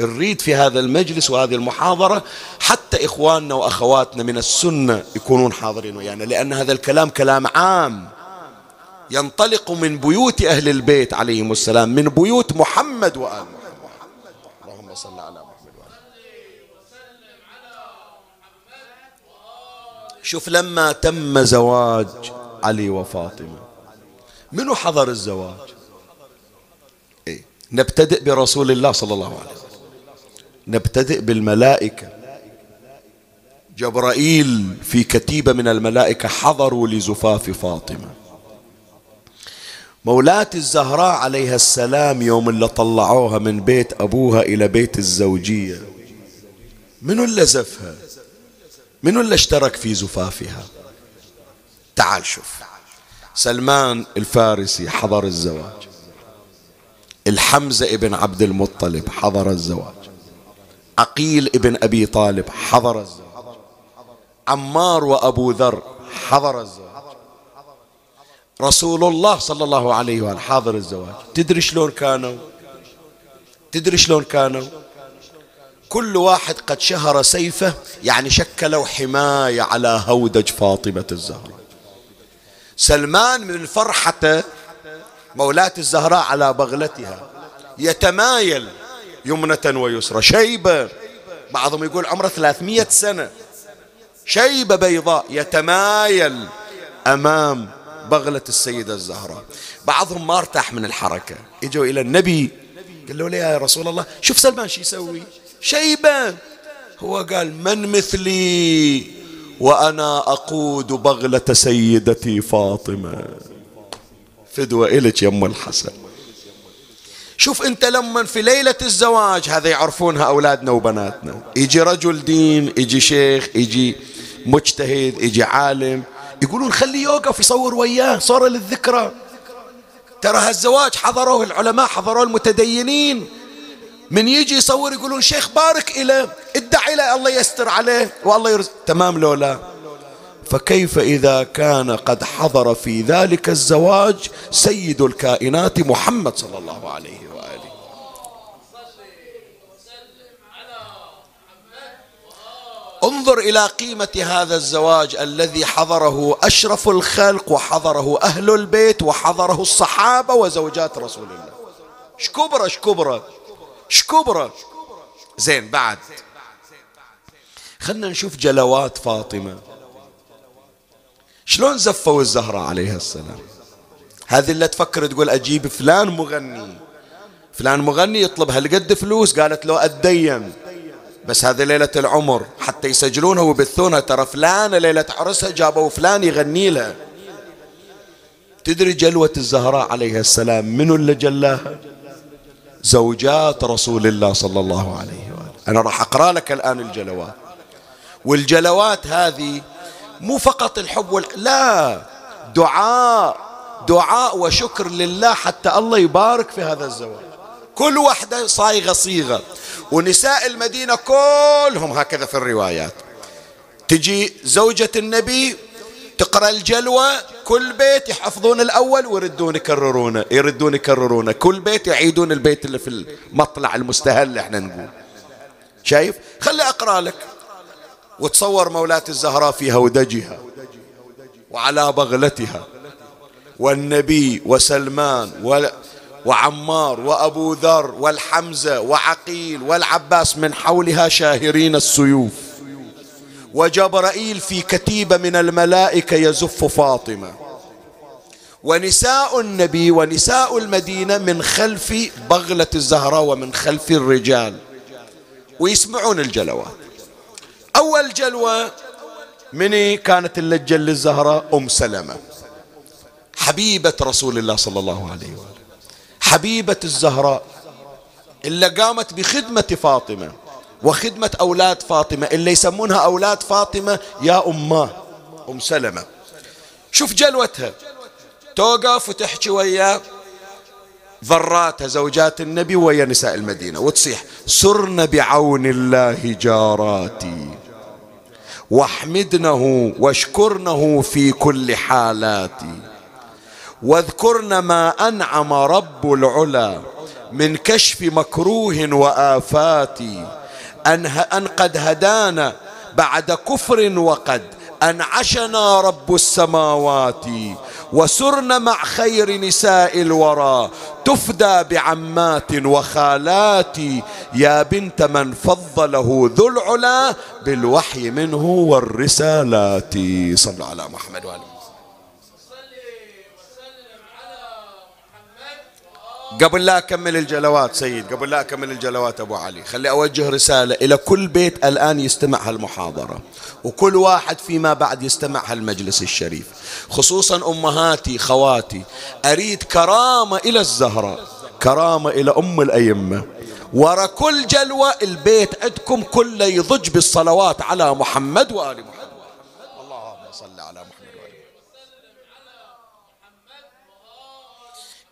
نريد في هذا المجلس وهذه المحاضرة حتى إخواننا وأخواتنا من السنة يكونون حاضرين ويانا لأن هذا الكلام كلام عام. ينطلق من بيوت أهل البيت عليهم السلام من بيوت محمد وآل محمد. اللهم صل على محمد وآل شوف لما تم زواج علي وفاطمة منو حضر الزواج؟ إيه؟ نبتدئ برسول الله صلى الله عليه وسلم. نبتدئ بالملائكة. جبرائيل في كتيبة من الملائكة حضروا لزفاف فاطمة. مولاة الزهراء عليها السلام يوم اللي طلعوها من بيت أبوها إلى بيت الزوجية. منو اللي زفها؟ منو اللي اشترك في زفافها؟ تعال شوف. سلمان الفارسي حضر الزواج. الحمزة ابن عبد المطلب حضر الزواج. عقيل ابن أبي طالب حضر الزواج. عمار وأبو ذر حضر الزواج. رسول الله صلى الله عليه وآله حاضر الزواج. تدري شلون كانوا؟ تدري شلون كانوا؟ كل واحد قد شهر سيفه يعني شكلوا حماية على هودج فاطمة الزهراء. سلمان من فرحته مولاة الزهراء على بغلتها. يتمايل يمنة ويسرى. شيبة بعضهم يقول عمره 300 سنة. شيبة بيضاء يتمايل أمام بغلة السيدة الزهراء. بعضهم ما ارتاح من الحركة. إجوا إلى النبي قال له يا رسول الله؟ شوف سلمان شو يسوي؟ شيبة. هو قال من مثلي وأنا أقود بغلة سيدتي فاطمة. فدوة إلك يم الحسن. شوف أنت لما في ليلة الزواج هذا يعرفونها أولادنا وبناتنا. يجي رجل دين يجي شيخ يجي مجتهد يجي عالم يقولون خليه يوقف يصور وياه صورة للذكرى. ترى هالزواج حضروه العلماء حضروه المتدينين. من يجي يصور يقولون شيخ بارك إليه ادعي له الله يستر عليه والله يرزق تمام لولا فكيف إذا كان قد حضر في ذلك الزواج سيد الكائنات محمد صلى الله عليه انظر إلى قيمة هذا الزواج الذي حضره أشرف الخلق وحضره أهل البيت وحضره الصحابة وزوجات رسول الله. شكبرة شكبرة. شكبرة زين بعد. خلنا نشوف جلوات فاطمة. شلون زفوا الزهرة عليها السلام؟ هذه اللي تفكر تقول أجيب فلان مغني. فلان مغني يطلب هالقد فلوس قالت له أتدين بس هذه ليلة العمر حتى يسجلونها ويبثونها. ترى فلانة ليلة عرسها جابوا فلان يغني لها. تدري جلوة الزهراء عليها السلام منو اللي جلاها؟ زوجات رسول الله صلى الله عليه وآله. أنا راح أقرأ لك الآن الجلوات. والجلوات هذه مو فقط الحب وال... لا دعاء دعاء وشكر لله حتى الله يبارك في هذا الزواج. كل واحدة صايغة صيغة. ونساء المدينة كلهم هكذا في الروايات. تجي زوجة النبي تقرأ الجلوة كل بيت يحفظون الأول ويردون يكررونه يردون يكررونه كل بيت يعيدون البيت اللي في المطلع المستهل إحنا نقول. شايف؟ خلي أقرأ لك. وتصور مولاة الزهراء في هودجها وعلى بغلتها. والنبي وسلمان وعمار وأبو ذر والحمزة وعقيل والعباس من حولها شاهرين السيوف. وجبرائيل في كتيبة من الملائكة يزف فاطمة. ونساء النبي ونساء المدينة من خلف بغلة الزهراء ومن خلف الرجال. ويسمعون الجلوات. أول جلوة مني كانت اللجة للزهراء أم سلمة. حبيبة رسول الله صلى الله عليه وآله حبيبة الزهراء اللي قامت بخدمة فاطمة. وخدمة أولاد فاطمة اللي يسمونها أولاد فاطمة يا أماه أم سلمة. شوف جلوتها. توقف وتحكي وياه ذراتها زوجات النبي ويا نساء المدينة. وتصيح سرن بعون الله جاراتي. واحمدنه واشكرنه في كل حالاتي. واذكرن ما أنعم رب العلا من كشف مكروه وآفات أن, قد هدانا بعد كفر وقد. أنعشنا رب السماوات وسرن مع خير نساء الورى. تفدى بعمات وخالات. يا بنت من فضله ذو العلا بالوحي منه والرسالات. صلوا على محمد وآله قبل لا أكمل الجلوات سيد قبل لا أكمل الجلوات أبو علي خلي أوجه رسالة إلى كل بيت الآن يستمع هالمحاضرة وكل واحد فيما بعد يستمع هالمجلس الشريف خصوصا أمهاتي خواتي أريد كرامة إلى الزهراء كرامة إلى أم الأئمة ورا كل جلوة البيت عندكم كله يضج بالصلوات على محمد وآل محمد.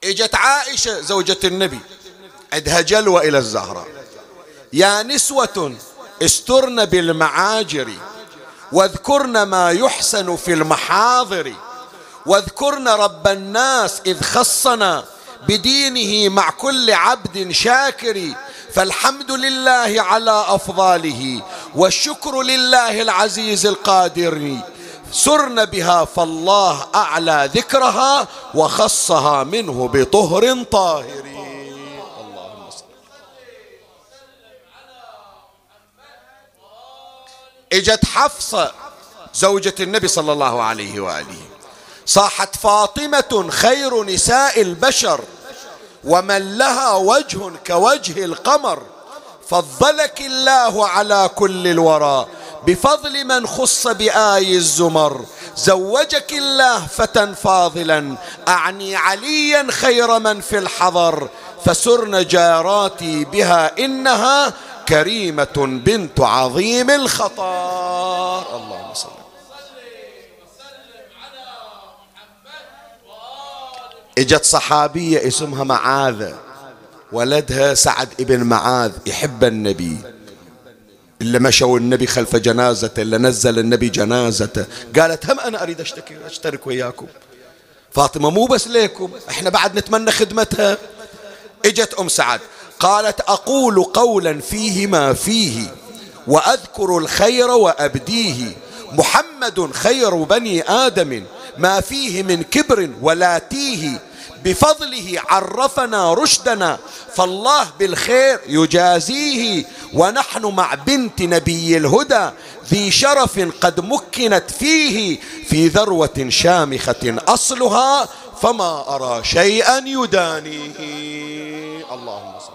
إجت عائشة زوجة النبي عندها جلوة إلى الزهراء يا نسوة استرن بالمعاجر واذكرن ما يحسن في المحاضر واذكرن رب الناس إذ خصنا بدينه مع كل عبد شاكر فالحمد لله على أفضاله والشكر لله العزيز القادر. سرن بها فالله أعلى ذكرها وخصها منه بطهر طاهر. اللهم إجت حفصة زوجة النبي صلى الله عليه وآله. صاحت فاطمة خير نساء البشر ومن لها وجه كوجه القمر. فضلك الله على كل الورى. بفضل من خص بآي الزمر. زوجك الله فتى فاضلا أعني عليا خير من في الحضر. فسرن جاراتي بها إنها كريمة بنت عظيم الخطر. اللهم صل إجت صحابية اسمها معاذة ولدها سعد ابن معاذ يحب النبي. اللي مشوا النبي خلف جنازته اللي نزل النبي جنازته. قالت هم أنا أريد أشتكي أشترك وياكم. فاطمة مو بس ليكم إحنا بعد نتمنى خدمتها. إجت أم سعد قالت أقول قولا فيه ما فيه وأذكر الخير وأبديه. محمد خير بني آدم ما فيه من كبر ولا تيه. بفضله عرفنا رشدنا فالله بالخير يجازيه. ونحن مع بنت نبي الهدى ذي شرف قد مكنت فيه في ذروة شامخة أصلها فما أرى شيئا يدانيه. اللهم صل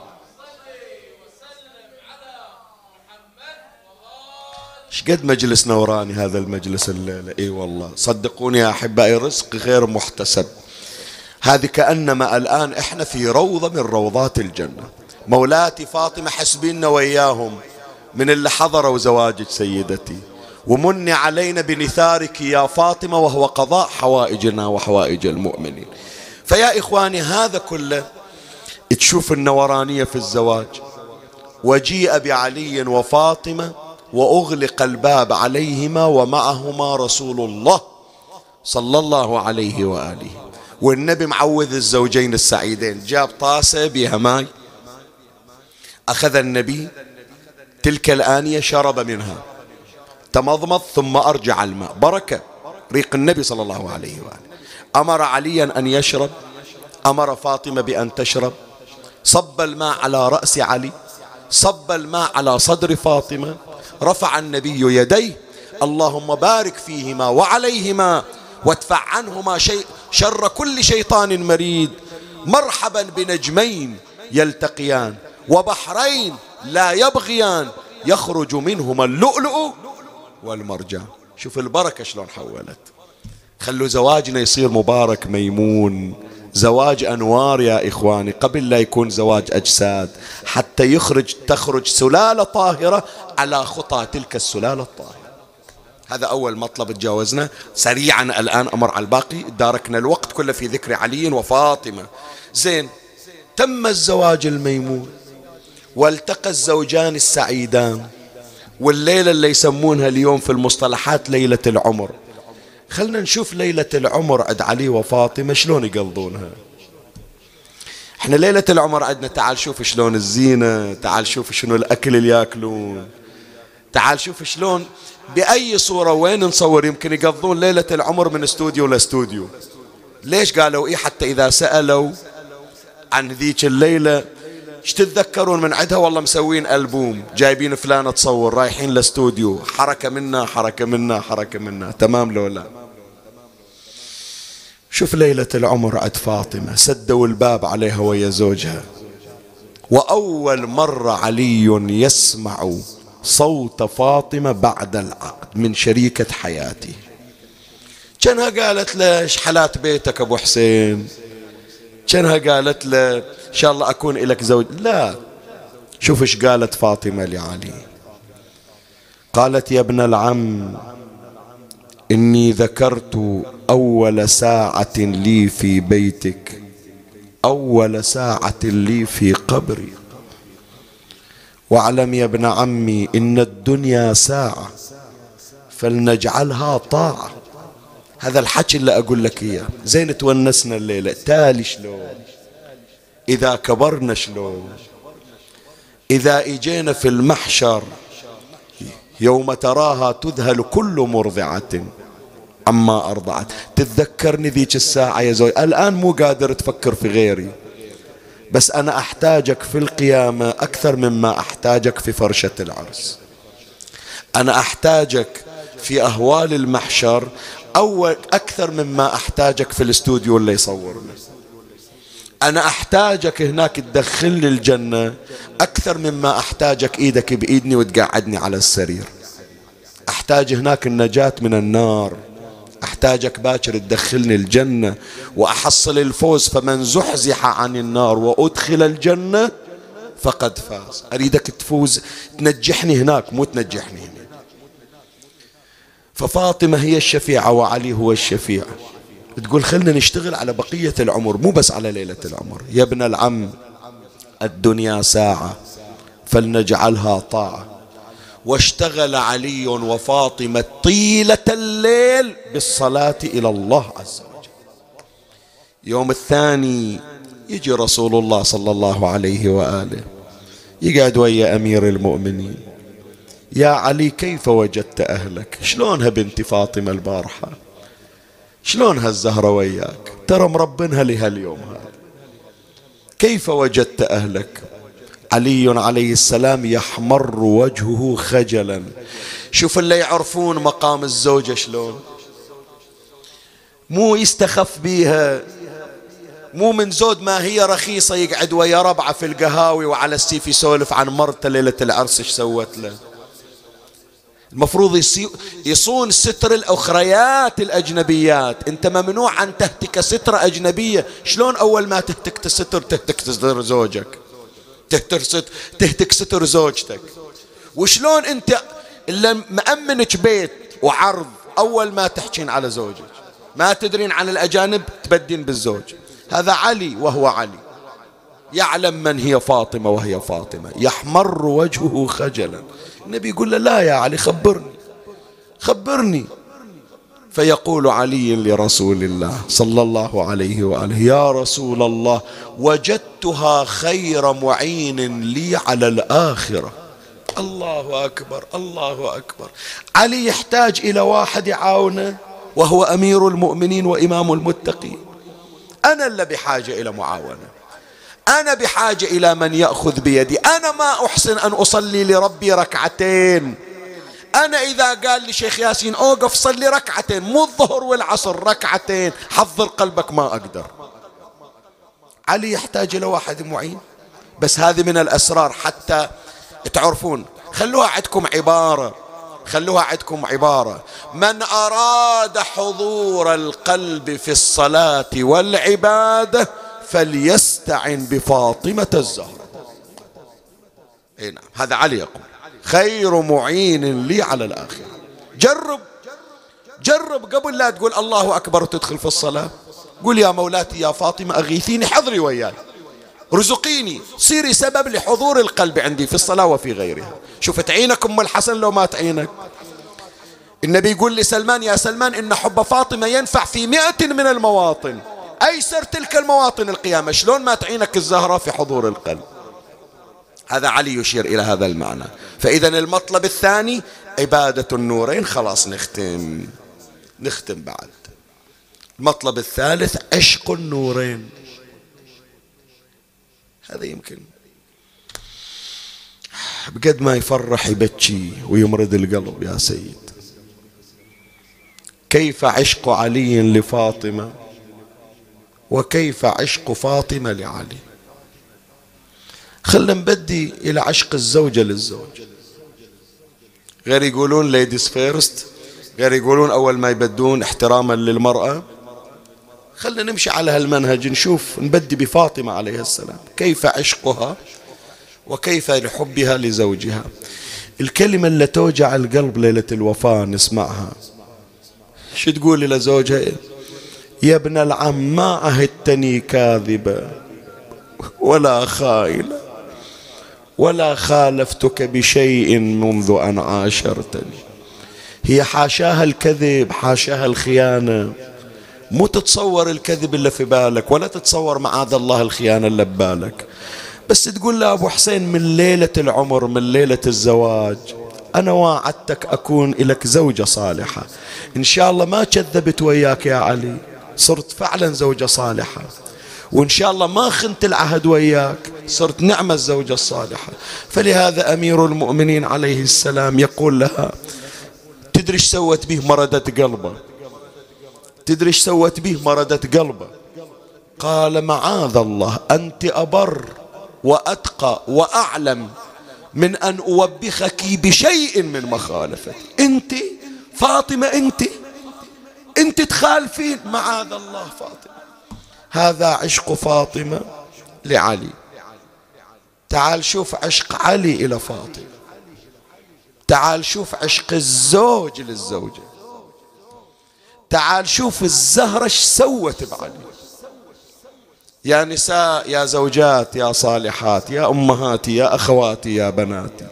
قد مجلس نوراني هذا المجلس الليلة؟ إي والله صدقوني يا أحبائي رزق غير محتسب. هذه كأنما الآن إحنا في روضة من روضات الجنة. مولاتي فاطمة حسبينا وياهم من اللي حضروا زواجك سيدتي. ومني علينا بنثارك يا فاطمة وهو قضاء حوائجنا وحوائج المؤمنين. فيا إخواني هذا كله تشوف النورانية في الزواج. وجيء بعلي وفاطمة وأغلق الباب عليهما ومعهما رسول الله صلى الله عليه وآله. والنبي معوذ الزوجين السعيدين. جاب طاسة بها ماي. أخذ النبي تلك الآنية شرب منها. تمضمض ثم أرجع الماء. بركة. ريق النبي صلى الله عليه وآله. أمر عليا أن يشرب. أمر فاطمة بأن تشرب. صب الماء على رأس علي. صب الماء على صدر فاطمة. رفع النبي يديه. اللهم بارك فيهما وعليهما. وادفع عنهما شيء شر كل شيطان مريد. مرحبا بنجمين يلتقيان وبحرين لا يبغيان. يخرج منهما اللؤلؤ والمرجان. شوف البركة شلون حولت. خلوا زواجنا يصير مبارك ميمون. زواج أنوار يا إخواني قبل لا يكون زواج أجساد. حتى يخرج تخرج سلالة طاهرة على خطى تلك السلالة الطاهرة. هذا أول مطلب تجاوزنا. سريعا الآن أمر على الباقي. داركنا الوقت كله في ذكر علي وفاطمة. زين تم الزواج الميمون والتقى الزوجان السعيدان والليلة اللي يسمونها اليوم في المصطلحات ليلة العمر. خلنا نشوف ليلة العمر عند علي وفاطمة شلون يقضونها. إحنا ليلة العمر عندنا تعال شوف شلون الزينة تعال شوف شنو الأكل اللي ياكلون تعال شوف شلون بأي صورة وين نصور؟ يمكن يقضون ليلة العمر من استوديو لاستوديو ليش قالوا إيه حتى إذا سألوا عن ذيك الليلة؟ إيش تتذكرون من عندها؟ والله مسوين ألبوم. جايبين فلانة تصور رايحين لاستوديو حركة منا حركة منا حركة منا. تمام لو لا؟ شوف ليلة العمر عند فاطمة. سدوا الباب عليها ويا زوجها. وأول مرة علي يسمع صوت فاطمة بعد العقد من شريكة حياته كانها قالت له حالات بيتك أبو حسين؟ كانها قالت له إن شاء الله أكون لك زوج. لا. شوف إيش قالت فاطمة لعلي. قالت يا ابن العم إني ذكرت أول ساعة لي في بيتك أول ساعة لي في قبري. واعلم يا ابن عمي إن الدنيا ساعة فلنجعلها طاعة. هذا الحكي اللي أقول لك إياه. زين تونسنا الليلة. تالي شلون؟ إذا كبرنا شلون؟ إذا إجينا في المحشر يوم تراها تذهل كل مرضعة عما أرضعت. تتذكرني ذيك الساعة يا زوج الآن مو قادر تفكر في غيري. بس أنا أحتاجك في القيامة أكثر مما أحتاجك في فرشة العرس. أنا أحتاجك في أهوال المحشر أول أكثر مما أحتاجك في الاستوديو اللي يصورنا. أنا أحتاجك هناك تدخل لي الجنة أكثر مما أحتاجك إيدك بإيدني وتقعدني على السرير. أحتاج هناك النجاة من النار. أحتاجك باكر تدخلني الجنة وأحصل الفوز فمن زحزح عن النار وأدخل الجنة فقد فاز. أريدك تفوز تنجحني هناك مو تنجحني هنا. ففاطمة هي الشفيعة وعلي هو الشفيع. تقول خلنا نشتغل على بقية العمر مو بس على ليلة العمر. يا ابن العم الدنيا ساعة فلنجعلها طاعة. واشتغل علي وفاطمة طيلة الليل بالصلاة إلى الله عز وجل. يوم الثاني يجي رسول الله صلى الله عليه وآله. يقعد ويا أمير المؤمنين. يا علي كيف وجدت أهلك؟ شلونها بنتي فاطمة البارحة؟ شلونها الزهرة وياك؟ ترى مربنها لهاليوم هذا. كيف وجدت أهلك؟ علي عليه السلام يحمر وجهه خجلا. شوف اللي يعرفون مقام الزوجة شلون. مو يستخف بيها. مو من زود ما هي رخيصة يقعد ويا ربعة في القهاوي وعلى السيف يسولف عن مرته ليلة العرس إيش سوت له. المفروض يصون ستر الأخريات الأجنبيات. أنت ممنوع أن تهتك ستر أجنبية. شلون أول ما تهتك ستر تهتك ستر زوجك؟ تهتك ستر, تهتك ستر زوجتك. وشلون أنت إلا مأمنك بيت وعرض أول ما تحكين على زوجك؟ ما تدرين عن الأجانب تبدين بالزوج. هذا علي وهو علي. يعلم من هي فاطمة وهي فاطمة. يحمر وجهه خجلا. النبي يقول له لا يا علي خبرني. خبرني. فيقول علي لرسول الله صلى الله عليه وآله يا رسول الله وجدتها خير معين لي على الآخرة. الله أكبر الله أكبر. علي يحتاج إلى واحد يعاونه وهو أمير المؤمنين وإمام المتقين. أنا اللي بحاجة إلى معاونة. أنا بحاجة إلى من يأخذ بيدي. أنا ما أحسن أن أصلي لربي ركعتين. أنا إذا قال لي شيخ ياسين أوقف صلي ركعتين مو الظهر والعصر ركعتين. حضر قلبك ما أقدر. علي يحتاج إلى واحد معين؟ بس هذه من الأسرار حتى تعرفون خلوها عندكم عبارة خلوها عندكم عبارة. من أراد حضور القلب في الصلاة والعبادة فليستعن بفاطمة الزهرة. إي نعم هذا علي يقول. خير معين لي على الآخرة. جرب جرب قبل لا تقول الله أكبر وتدخل في الصلاة. قول يا مولاتي يا فاطمة أغيثيني حضري وياي. رزقيني صيري سبب لحضور القلب عندي في الصلاة وفي غيرها. شوف تعينك أم الحسن لو ما تعينك النبي يقول لسلمان يا سلمان إن حب فاطمة ينفع في مئة من المواطن. أيسر تلك المواطن القيامة؟ شلون ما تعينك الزهرة في حضور القلب؟ هذا علي يشير إلى هذا المعنى. فإذا المطلب الثاني عبادة النورين. خلاص نختم. نختم بعد. المطلب الثالث عشق النورين. هذا يمكن. بقد ما يفرح يبكي ويمرد القلب يا سيد. كيف عشق علي لفاطمة؟ وكيف عشق فاطمة لعلي؟ خلنا نبدي إلى عشق الزوجة للزوج. غير يقولون ladies first غير يقولون أول ما يبدون احتراما للمرأة. خلنا نمشي على هالمنهج نشوف نبدي بفاطمة عليه السلام. كيف عشقها وكيف لحبها لزوجها؟ الكلمة اللي توجع القلب ليلة الوفاة نسمعها. شو تقول لزوجها يا ابن العم ما عهدتني كاذبة ولا خائلة ولا خالفتك بشيء منذ أن عاشرتني. هي حاشاها الكذب حاشاها الخيانة. مو تتصور الكذب اللي في بالك ولا تتصور معاذ الله الخيانة اللي ببالك. بس تقول له أبو حسين من ليلة العمر من ليلة الزواج أنا وعدتك أكون لك زوجة صالحة. إن شاء الله ما كذبت وياك يا علي صرت فعلا زوجة صالحة. وإن شاء الله ما خنت العهد وياك صرت نعمة الزوجة الصالحة. فلهذا أمير المؤمنين عليه السلام يقول لها تدري إيش سوت به مردت قلبه؟ تدري إيش سوت به مردت قلبه؟ قال معاذ الله أنت أبر وأتقى وأعلم من أن أوبخك بشيء من مخالفتي أنت؟ فاطمة أنت؟ أنت تخالفين؟ معاذ الله فاطمة. هذا عشق فاطمة لعلي. تعال شوف عشق علي إلى فاطمة. تعال شوف عشق الزوج للزوجة. تعال شوف الزهرة إيش سوت بعلي. يا نساء يا زوجات يا صالحات يا أمهاتي يا أخواتي يا بناتي.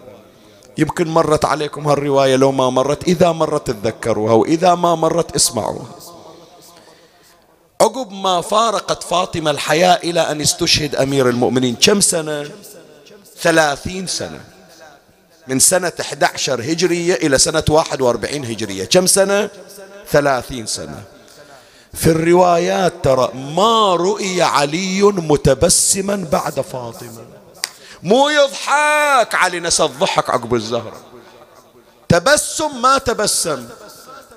يمكن مرت عليكم هالرواية لو ما مرت إذا مرت تذكروها وإذا ما مرت اسمعوها. عقب ما فارقت فاطمة الحياة إلى أن استشهد أمير المؤمنين. كم سنة؟ ثلاثين سنة. من سنة 11 هجرية إلى سنة 41 هجرية. كم سنة؟ ثلاثين سنة. في الروايات ترى ما رؤي علي متبسما بعد فاطمة. مو يضحك. علي نسى الضحك عقب الزهرة. تبسم ما تبسم.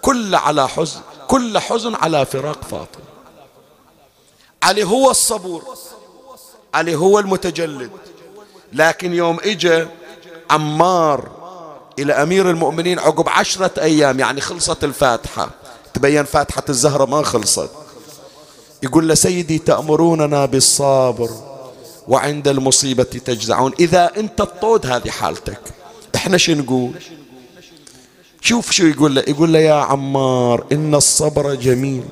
كل على حزن كل حزن على فراق فاطمة. علي هو الصبور علي هو المتجلد. لكن يوم اجى عمار إلى أمير المؤمنين عقب عشرة أيام يعني خلصت الفاتحة. تبين فاتحة الزهرة ما خلصت. يقول له سيدي تأمروننا بالصبر وعند المصيبة تجزعون. إذا أنت الطود هذه حالتك إحنا شو نقول؟ شوف شو يقول له. يقول له يا عمار إن الصبر جميل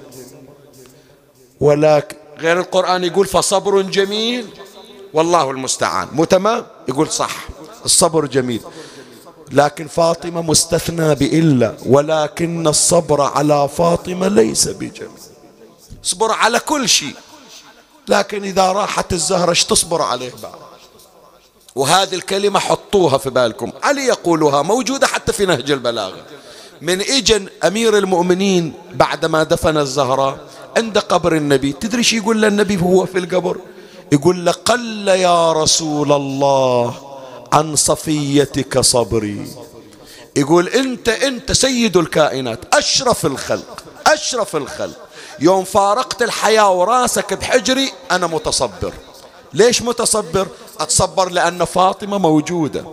ولكن غير القرآن يقول فصبر جميل والله المستعان. مو تمام؟ يقول صح. الصبر جميل. لكن فاطمة مستثنى بإلا ولكن الصبر على فاطمة ليس بجميل. اصبر على كل شيء. لكن إذا راحت الزهرة إيش تصبر عليه بعد؟ وهذه الكلمة حطوها في بالكم. علي يقولها موجودة حتى في نهج البلاغة. من إجن أمير المؤمنين بعدما دفن الزهراء عند قبر النبي. تدري شو يقول للنبي وهو في القبر؟ يقول له قل يا رسول الله عن صفيتك صبري. يقول انت انت سيد الكائنات اشرف الخلق اشرف الخلق. يوم فارقت الحياة وراسك بحجري أنا متصبر. ليش متصبر؟ اتصبر لأن فاطمة موجودة.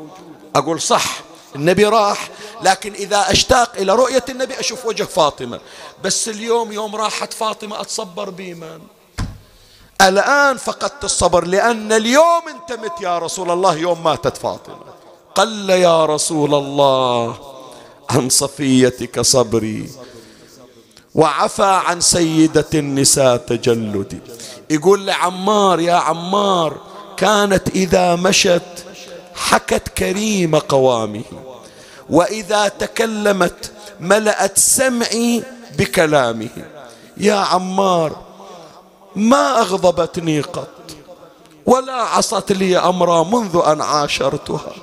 أقول صح النبي راح لكن إذا أشتاق إلى رؤية النبي أشوف وجه فاطمة. بس اليوم يوم راحت فاطمة أتصبر بإيمان الآن فقدت الصبر لأن اليوم انت مت يا رسول الله يوم ماتت فاطمة. قل يا رسول الله عن صفيتك صبري وعفى عن سيدة النساء تجلدي. يقول لعمار يا عمار كانت إذا مشت حكت كريم قوامه. وإذا تكلمت ملأت سمعي بكلامه. يا عمار ما أغضبتني قط ولا عصت لي أمرا منذ أن عاشرتها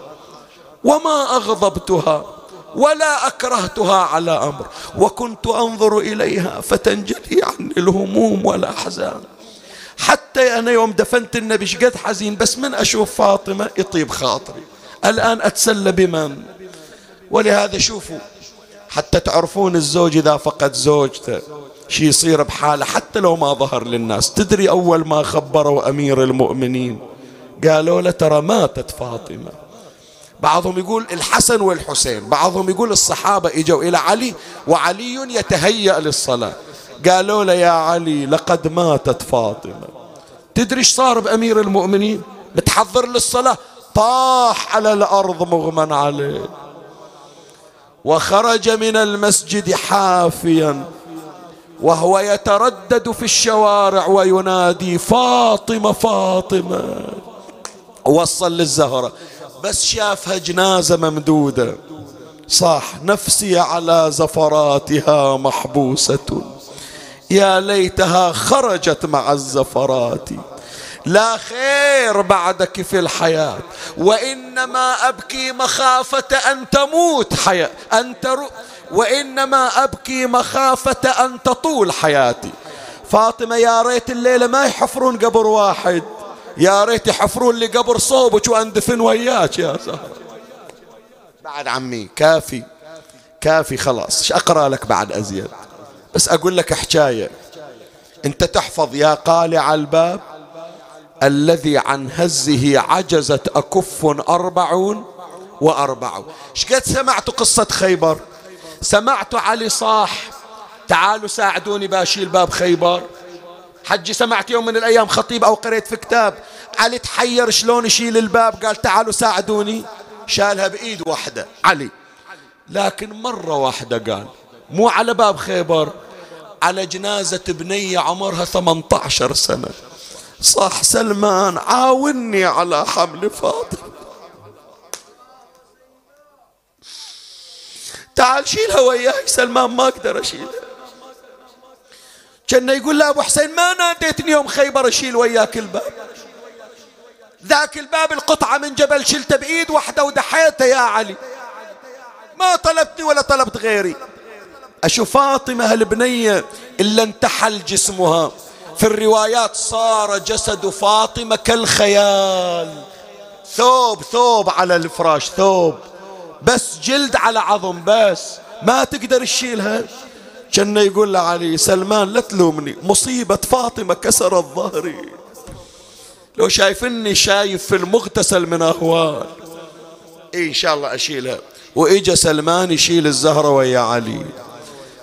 وما أغضبتها ولا أكرهتها على أمر وكنت أنظر إليها فتنجلي عني الهموم والأحزان. حتى أنا يوم دفنت النبي شقد حزين بس من أشوف فاطمة يطيب خاطري. الآن أتسلى بمن؟ ولهذا شوفوا حتى تعرفون الزوج إذا فقد زوجته شي يصير بحاله حتى لو ما ظهر للناس. تدري أول ما خبروا أمير المؤمنين؟ قالوا له ترى ماتت فاطمة. بعضهم يقول الحسن والحسين بعضهم يقول الصحابة إجوا إلى علي وعلي يتهيأ للصلاة. قالوا له يا علي لقد ماتت فاطمة. تدري إيش صار بأمير المؤمنين؟ متحضر للصلاة؟ طاح على الأرض مغمى عليه. وخرج من المسجد حافيا وهو يتردد في الشوارع وينادي فاطمة فاطمة. وصل للزهرة بس شافها جنازة ممدودة. صح نفسي على زفراتها محبوسة. يا ليتها خرجت مع الزفرات. لا خير بعدك في الحياة وإنما أبكي مخافة أن تموت حياة أن ترو وإنما أبكي مخافة أن تطول حياتي. فاطمة يا ريت الليلة ما يحفرون قبر واحد يا ريت يحفرون لي قبر صوبك وأندفن وياك يا زهرة. بعد عمي كافي كافي خلاص أقرأ لك بعد أزيد؟ بس أقول لك حكاية. أنت تحفظ يا قالع الباب الذي عن هزه عجزت أكف أربعون وأربعون. شقد سمعت قصة خيبر؟ سمعت علي صاح. تعالوا ساعدوني بأشيل باب خيبر. حجي سمعت يوم من الأيام خطيب أو قريت في كتاب. علي تحير شلون يشيل الباب؟ قال تعالوا ساعدوني. شالها بإيد واحدة علي. لكن مرة واحدة قال مو على باب خيبر على جنازة بنية عمرها 18 سنة. صح سلمان عاوني على حمل فاطمة تعال شيلها وياي سلمان ما أقدر اشيلها كان يقول له ابو حسين ما ناديتني يوم خيبر أشيل وياك الباب. ذاك الباب القطعة من جبل شلته بإيد واحدة ودحيته يا علي. ما طلبتني ولا طلبت غيري. أشوف فاطمة هالبنية إلا انتحل جسمها. في الروايات صار جسد فاطمة كالخيال. ثوب ثوب على الفراش ثوب. بس جلد على عظم بس. ما تقدر تشيلها. كان يقول لعلي سلمان لا تلومني. مصيبة فاطمة كسرت ظهري لو شايفني شايف في المغتسل من أهوال. إيه إن شاء الله أشيلها. وإجا سلمان يشيل الزهرة ويا علي.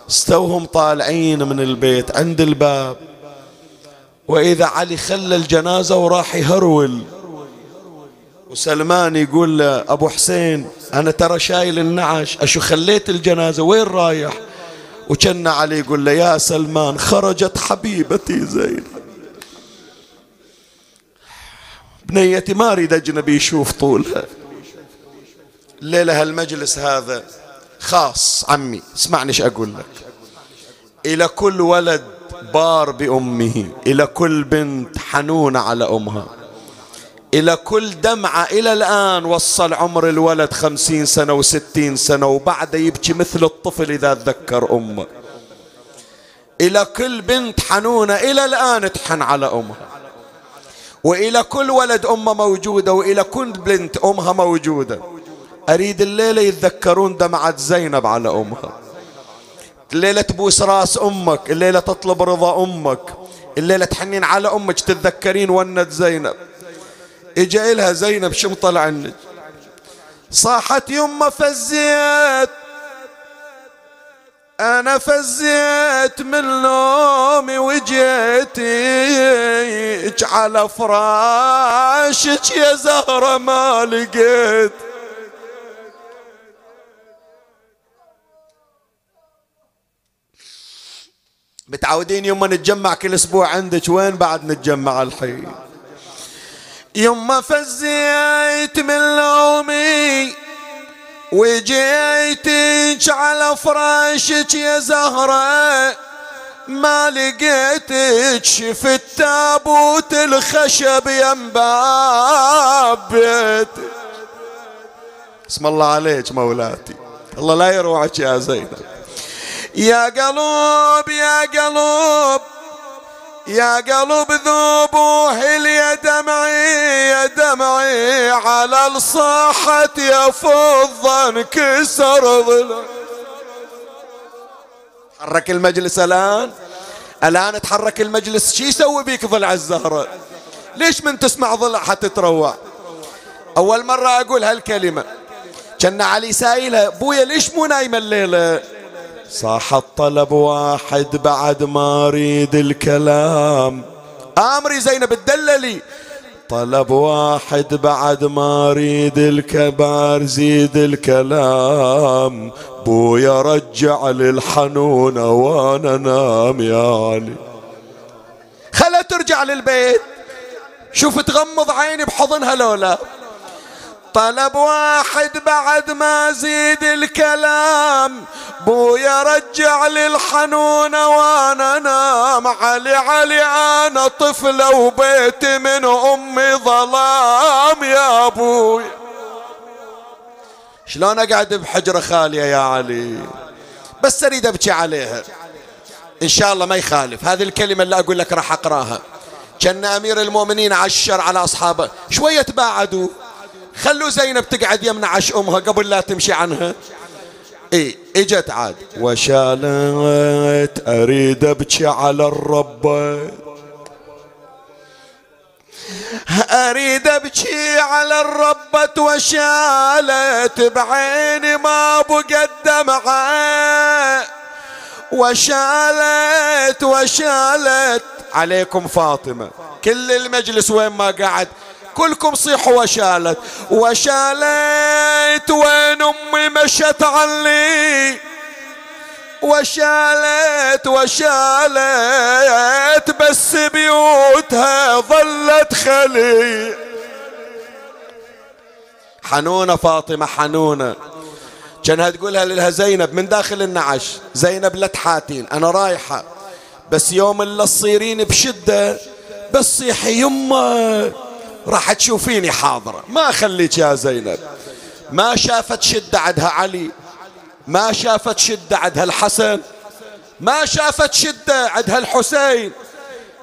استوهم طالعين من البيت عند الباب. وإذا علي خلى الجنازة وراح يهرول. وسلمان يقول له أبو حسين أنا ترى شايل النعش أشو خليت الجنازة؟ وين رايح؟ وكان علي يقول له يا سلمان خرجت حبيبتي زينب بنيتي ما أريد أجنبي يشوف طولها الليلة هالمجلس هذا خاص عمي اسمعني إيش أقول لك. إلى كل ولد بار بأمه. إلى كل بنت حنونة على أمها. إلى كل دمعة إلى الآن وصل عمر الولد خمسين سنة وستين سنة وبعد يبكي مثل الطفل إذا تذكر أمه. إلى كل بنت حنونة إلى الآن تحن على أمها. وإلى كل ولد أمه موجودة وإلى كل بنت أمها موجودة. أريد الليلة يتذكرون دمعة زينب على أمها. الليلة تبوس راس أمك الليلة تطلب رضا أمك الليلة تحنين على أمك تتذكرين ونت زينب. إجا لها زينب شم طلع عنك؟ صاحت يمه فزيت أنا فزيت من نومي وجيتك على فراشك يا زهرة ما لقيت. متعودين يوم نتجمع كل أسبوع عندك وين بعد نتجمع الحين؟ يما فزيت من لومي وجيتك على فراشك يا زهرة ما لقيتك شفت تابوت الخشب يم باب اسم الله عليك مولاتي الله لا يروعك يا زينب. يا قلوب يا قلوب يا قلب ذوبوه يا دمعي يا دمعي على الصاحة يا فضة انكسر ظلم حرك المجلس الآن. الآن تحرك المجلس. شي يسوي بيك ضلع الزهرة ليش من تسمع ضلع حتتروع أول مرة أقول هالكلمة. كان علي سائلة بويا ليش مو نايمة الليلة؟ صاح الطلب واحد بعد ما اريد الكلام. آمري زينب تدللي طلب واحد بعد ما اريد الكبار زيد الكلام. بويا رجع للحنونة وأنا نام يا علي. خلا ترجع للبيت. شوف تغمض عيني بحضنها لولا. طلب واحد بعد ما زيد الكلام. بويا رجع للحنون وأنا نام. علي علي أنا طفلة وبيتي من امي ظلام. يا أبوي شلون اقعد بحجرة خالية يا علي؟ بس اريد ابكي عليها. إن شاء الله ما يخالف. هذه الكلمة اللي أقول لك راح أقراها. كان أمير المؤمنين عشر على أصحابه. شوية تباعدوا. خلوا زينب تقعد يمنع عش أمها قبل لا تمشي عنها. اي إجت عاد. وشالت أريد أبكي على الرب. أريد أبكي على الربة وشالت بعيني ما بقى دمعة وشالت وشالت. عليكم فاطمة. كل المجلس وين ما قعد؟ كلكم صيحوا وشالت. وشالت وين أمي مشت عني وشالت وشالت بس بيوتها ظلت خلي. حنونة فاطمة حنونة. كانها تقولها لها زينب من داخل النعش. زينب لا تحاتين أنا رايحة. بس يوم اللي تصيرين بشدة بس صيحي يمه. راح تشوفيني حاضرة. ما أخليك يا زينب. ما شافت شدة عدها علي؟ ما شافت شدة عدها الحسن؟ ما شافت شدة عدها الحسين؟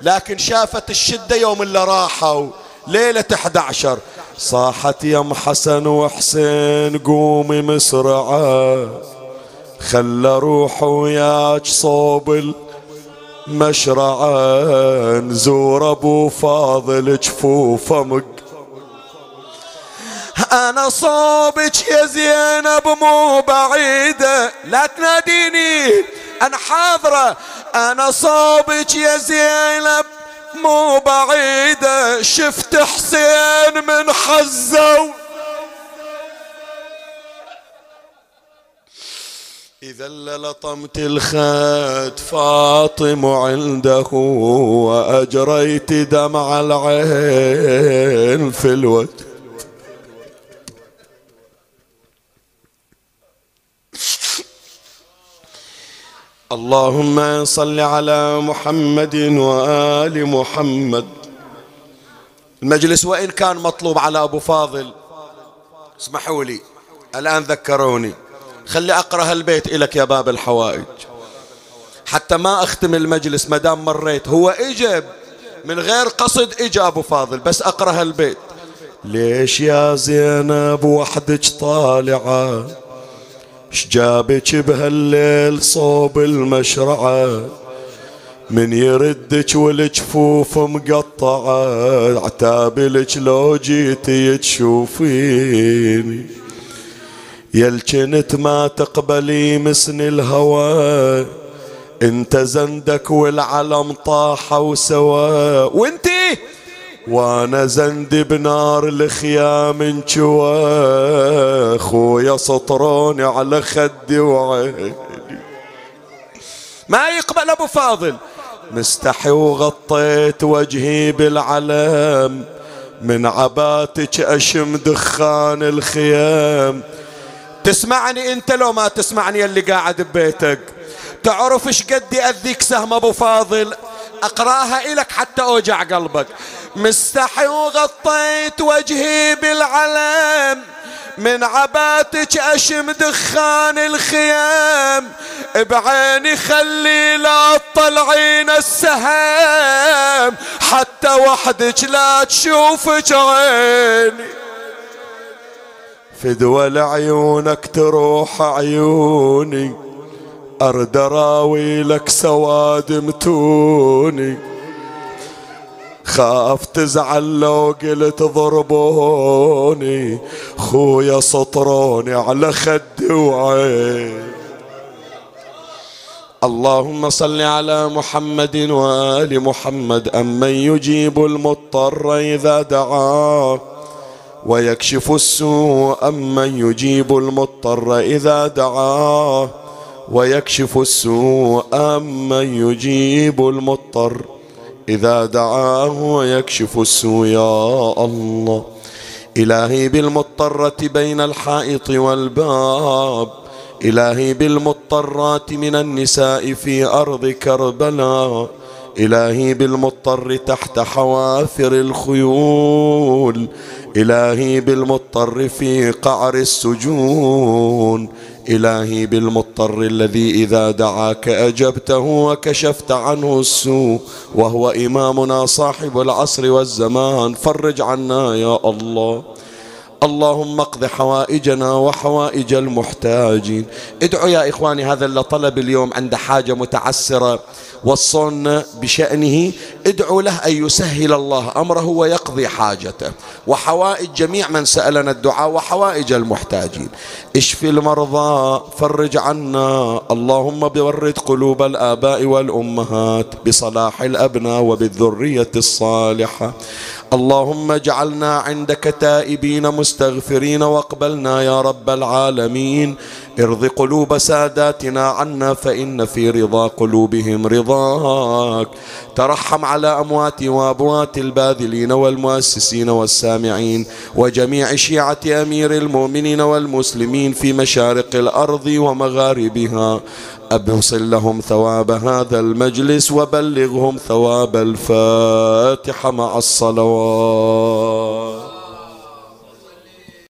لكن شافت الشدة يوم اللي راحوا. ليلة 11 صاحت يم حسن وحسين قومي مسرعة خلى روح وياك صوب مشرعا نزور ابو فاضل جفوفه مق. أنا صوبك يا زينب مو بعيدة لا تناديني أنا حاضرة. أنا صوبك يا زينب مو بعيدة شفت حسين من حزه إذا لطمت الخد فاطم عنده وأجريت دمع العين في الوجه اللهم صل على محمد وآل محمد. المجلس وإن كان مطلوب على أبو فاضل اسمحوا لي الآن ذكروني. خلي أقرأ البيت إلك يا باب الحوائج. حتى ما أختم المجلس مدام مريت هو إجب. من غير قصد إجا أبو فاضل بس أقرأ البيت ليش يا زينب وحدك طالعة؟ شجابك بهالليل صوب المشرعة؟ من يردك والجفوف مقطعة؟ عتابلك لو جيتي تشوفيني. يل كنت ما تقبلي مسن الهوى. انت زندك والعلم طاحوا سوا وانتي وأنا زندي بنار الخيام انشوى خويا سطروني على خدي وعيني. ما يقبل أبو فاضل. مستحي وغطيت وجهي بالعلم. من عباتك أشم دخان الخيام. تسمعني انت لو ما تسمعني اللي قاعد ببيتك. تعرف إيش قد يأذيك سهم ابو فاضل؟ اقراها إلك حتى اوجع قلبك. مستحي وغطيت وجهي بالعلم. من عباتك أشم دخان الخيام. بعيني خلي لا تطلعين السهام حتى وحدك لا تشوفك عيني في دول عيونك تروح عيوني أرد راوي لك سواد متوني. خاف تزعل لو قلت ضربوني خويا سطروني على خدي وعين اللهم صل على محمد وآل محمد أمن يجيب المضطر إذا دعاه. ويكشف السوء أمن يجيب المضطر إذا دعاه ويكشف السوء أمن يجيب المضطر إذا دعاه ويكشف السوء يا الله. إلهي بالمضطرة بين الحائط والباب. إلهي بالمضطرات من النساء في أرض كربلاء. إلهي بالمضطر تحت حوافر الخيول. إلهي بالمضطر في قعر السجون. إلهي بالمضطر الذي إذا دعاك أجبته وكشفت عنه السوء. وهو إمامنا صاحب العصر والزمان. فرج عنا يا الله. اللهم اقض حوائجنا وحوائج المحتاجين. ادعوا يا إخواني هذا اللي طلب اليوم عند حاجة متعسرة. وصلنا بشأنه ادعوا له أن يسهل الله أمره ويقضي حاجته. وحوائج جميع من سألنا الدعاء وحوائج المحتاجين. اشف المرضى؟ فرج عنا. اللهم بورد قلوب الآباء والأمهات بصلاح الأبناء وبالذرية الصالحة. اللهم اجعلنا عندك تائبين مستغفرين واقبلنا يا رب العالمين. ارض قلوب ساداتنا عنا فإن في رضا قلوبهم رضاك. ترحم على أموات وأبوات الباذلين والمؤسسين والسامعين وجميع شيعة أمير المؤمنين والمسلمين في مشارق الأرض ومغاربها. أبصل لهم ثواب هذا المجلس وبلغهم ثواب الفاتحة مع الصلوات.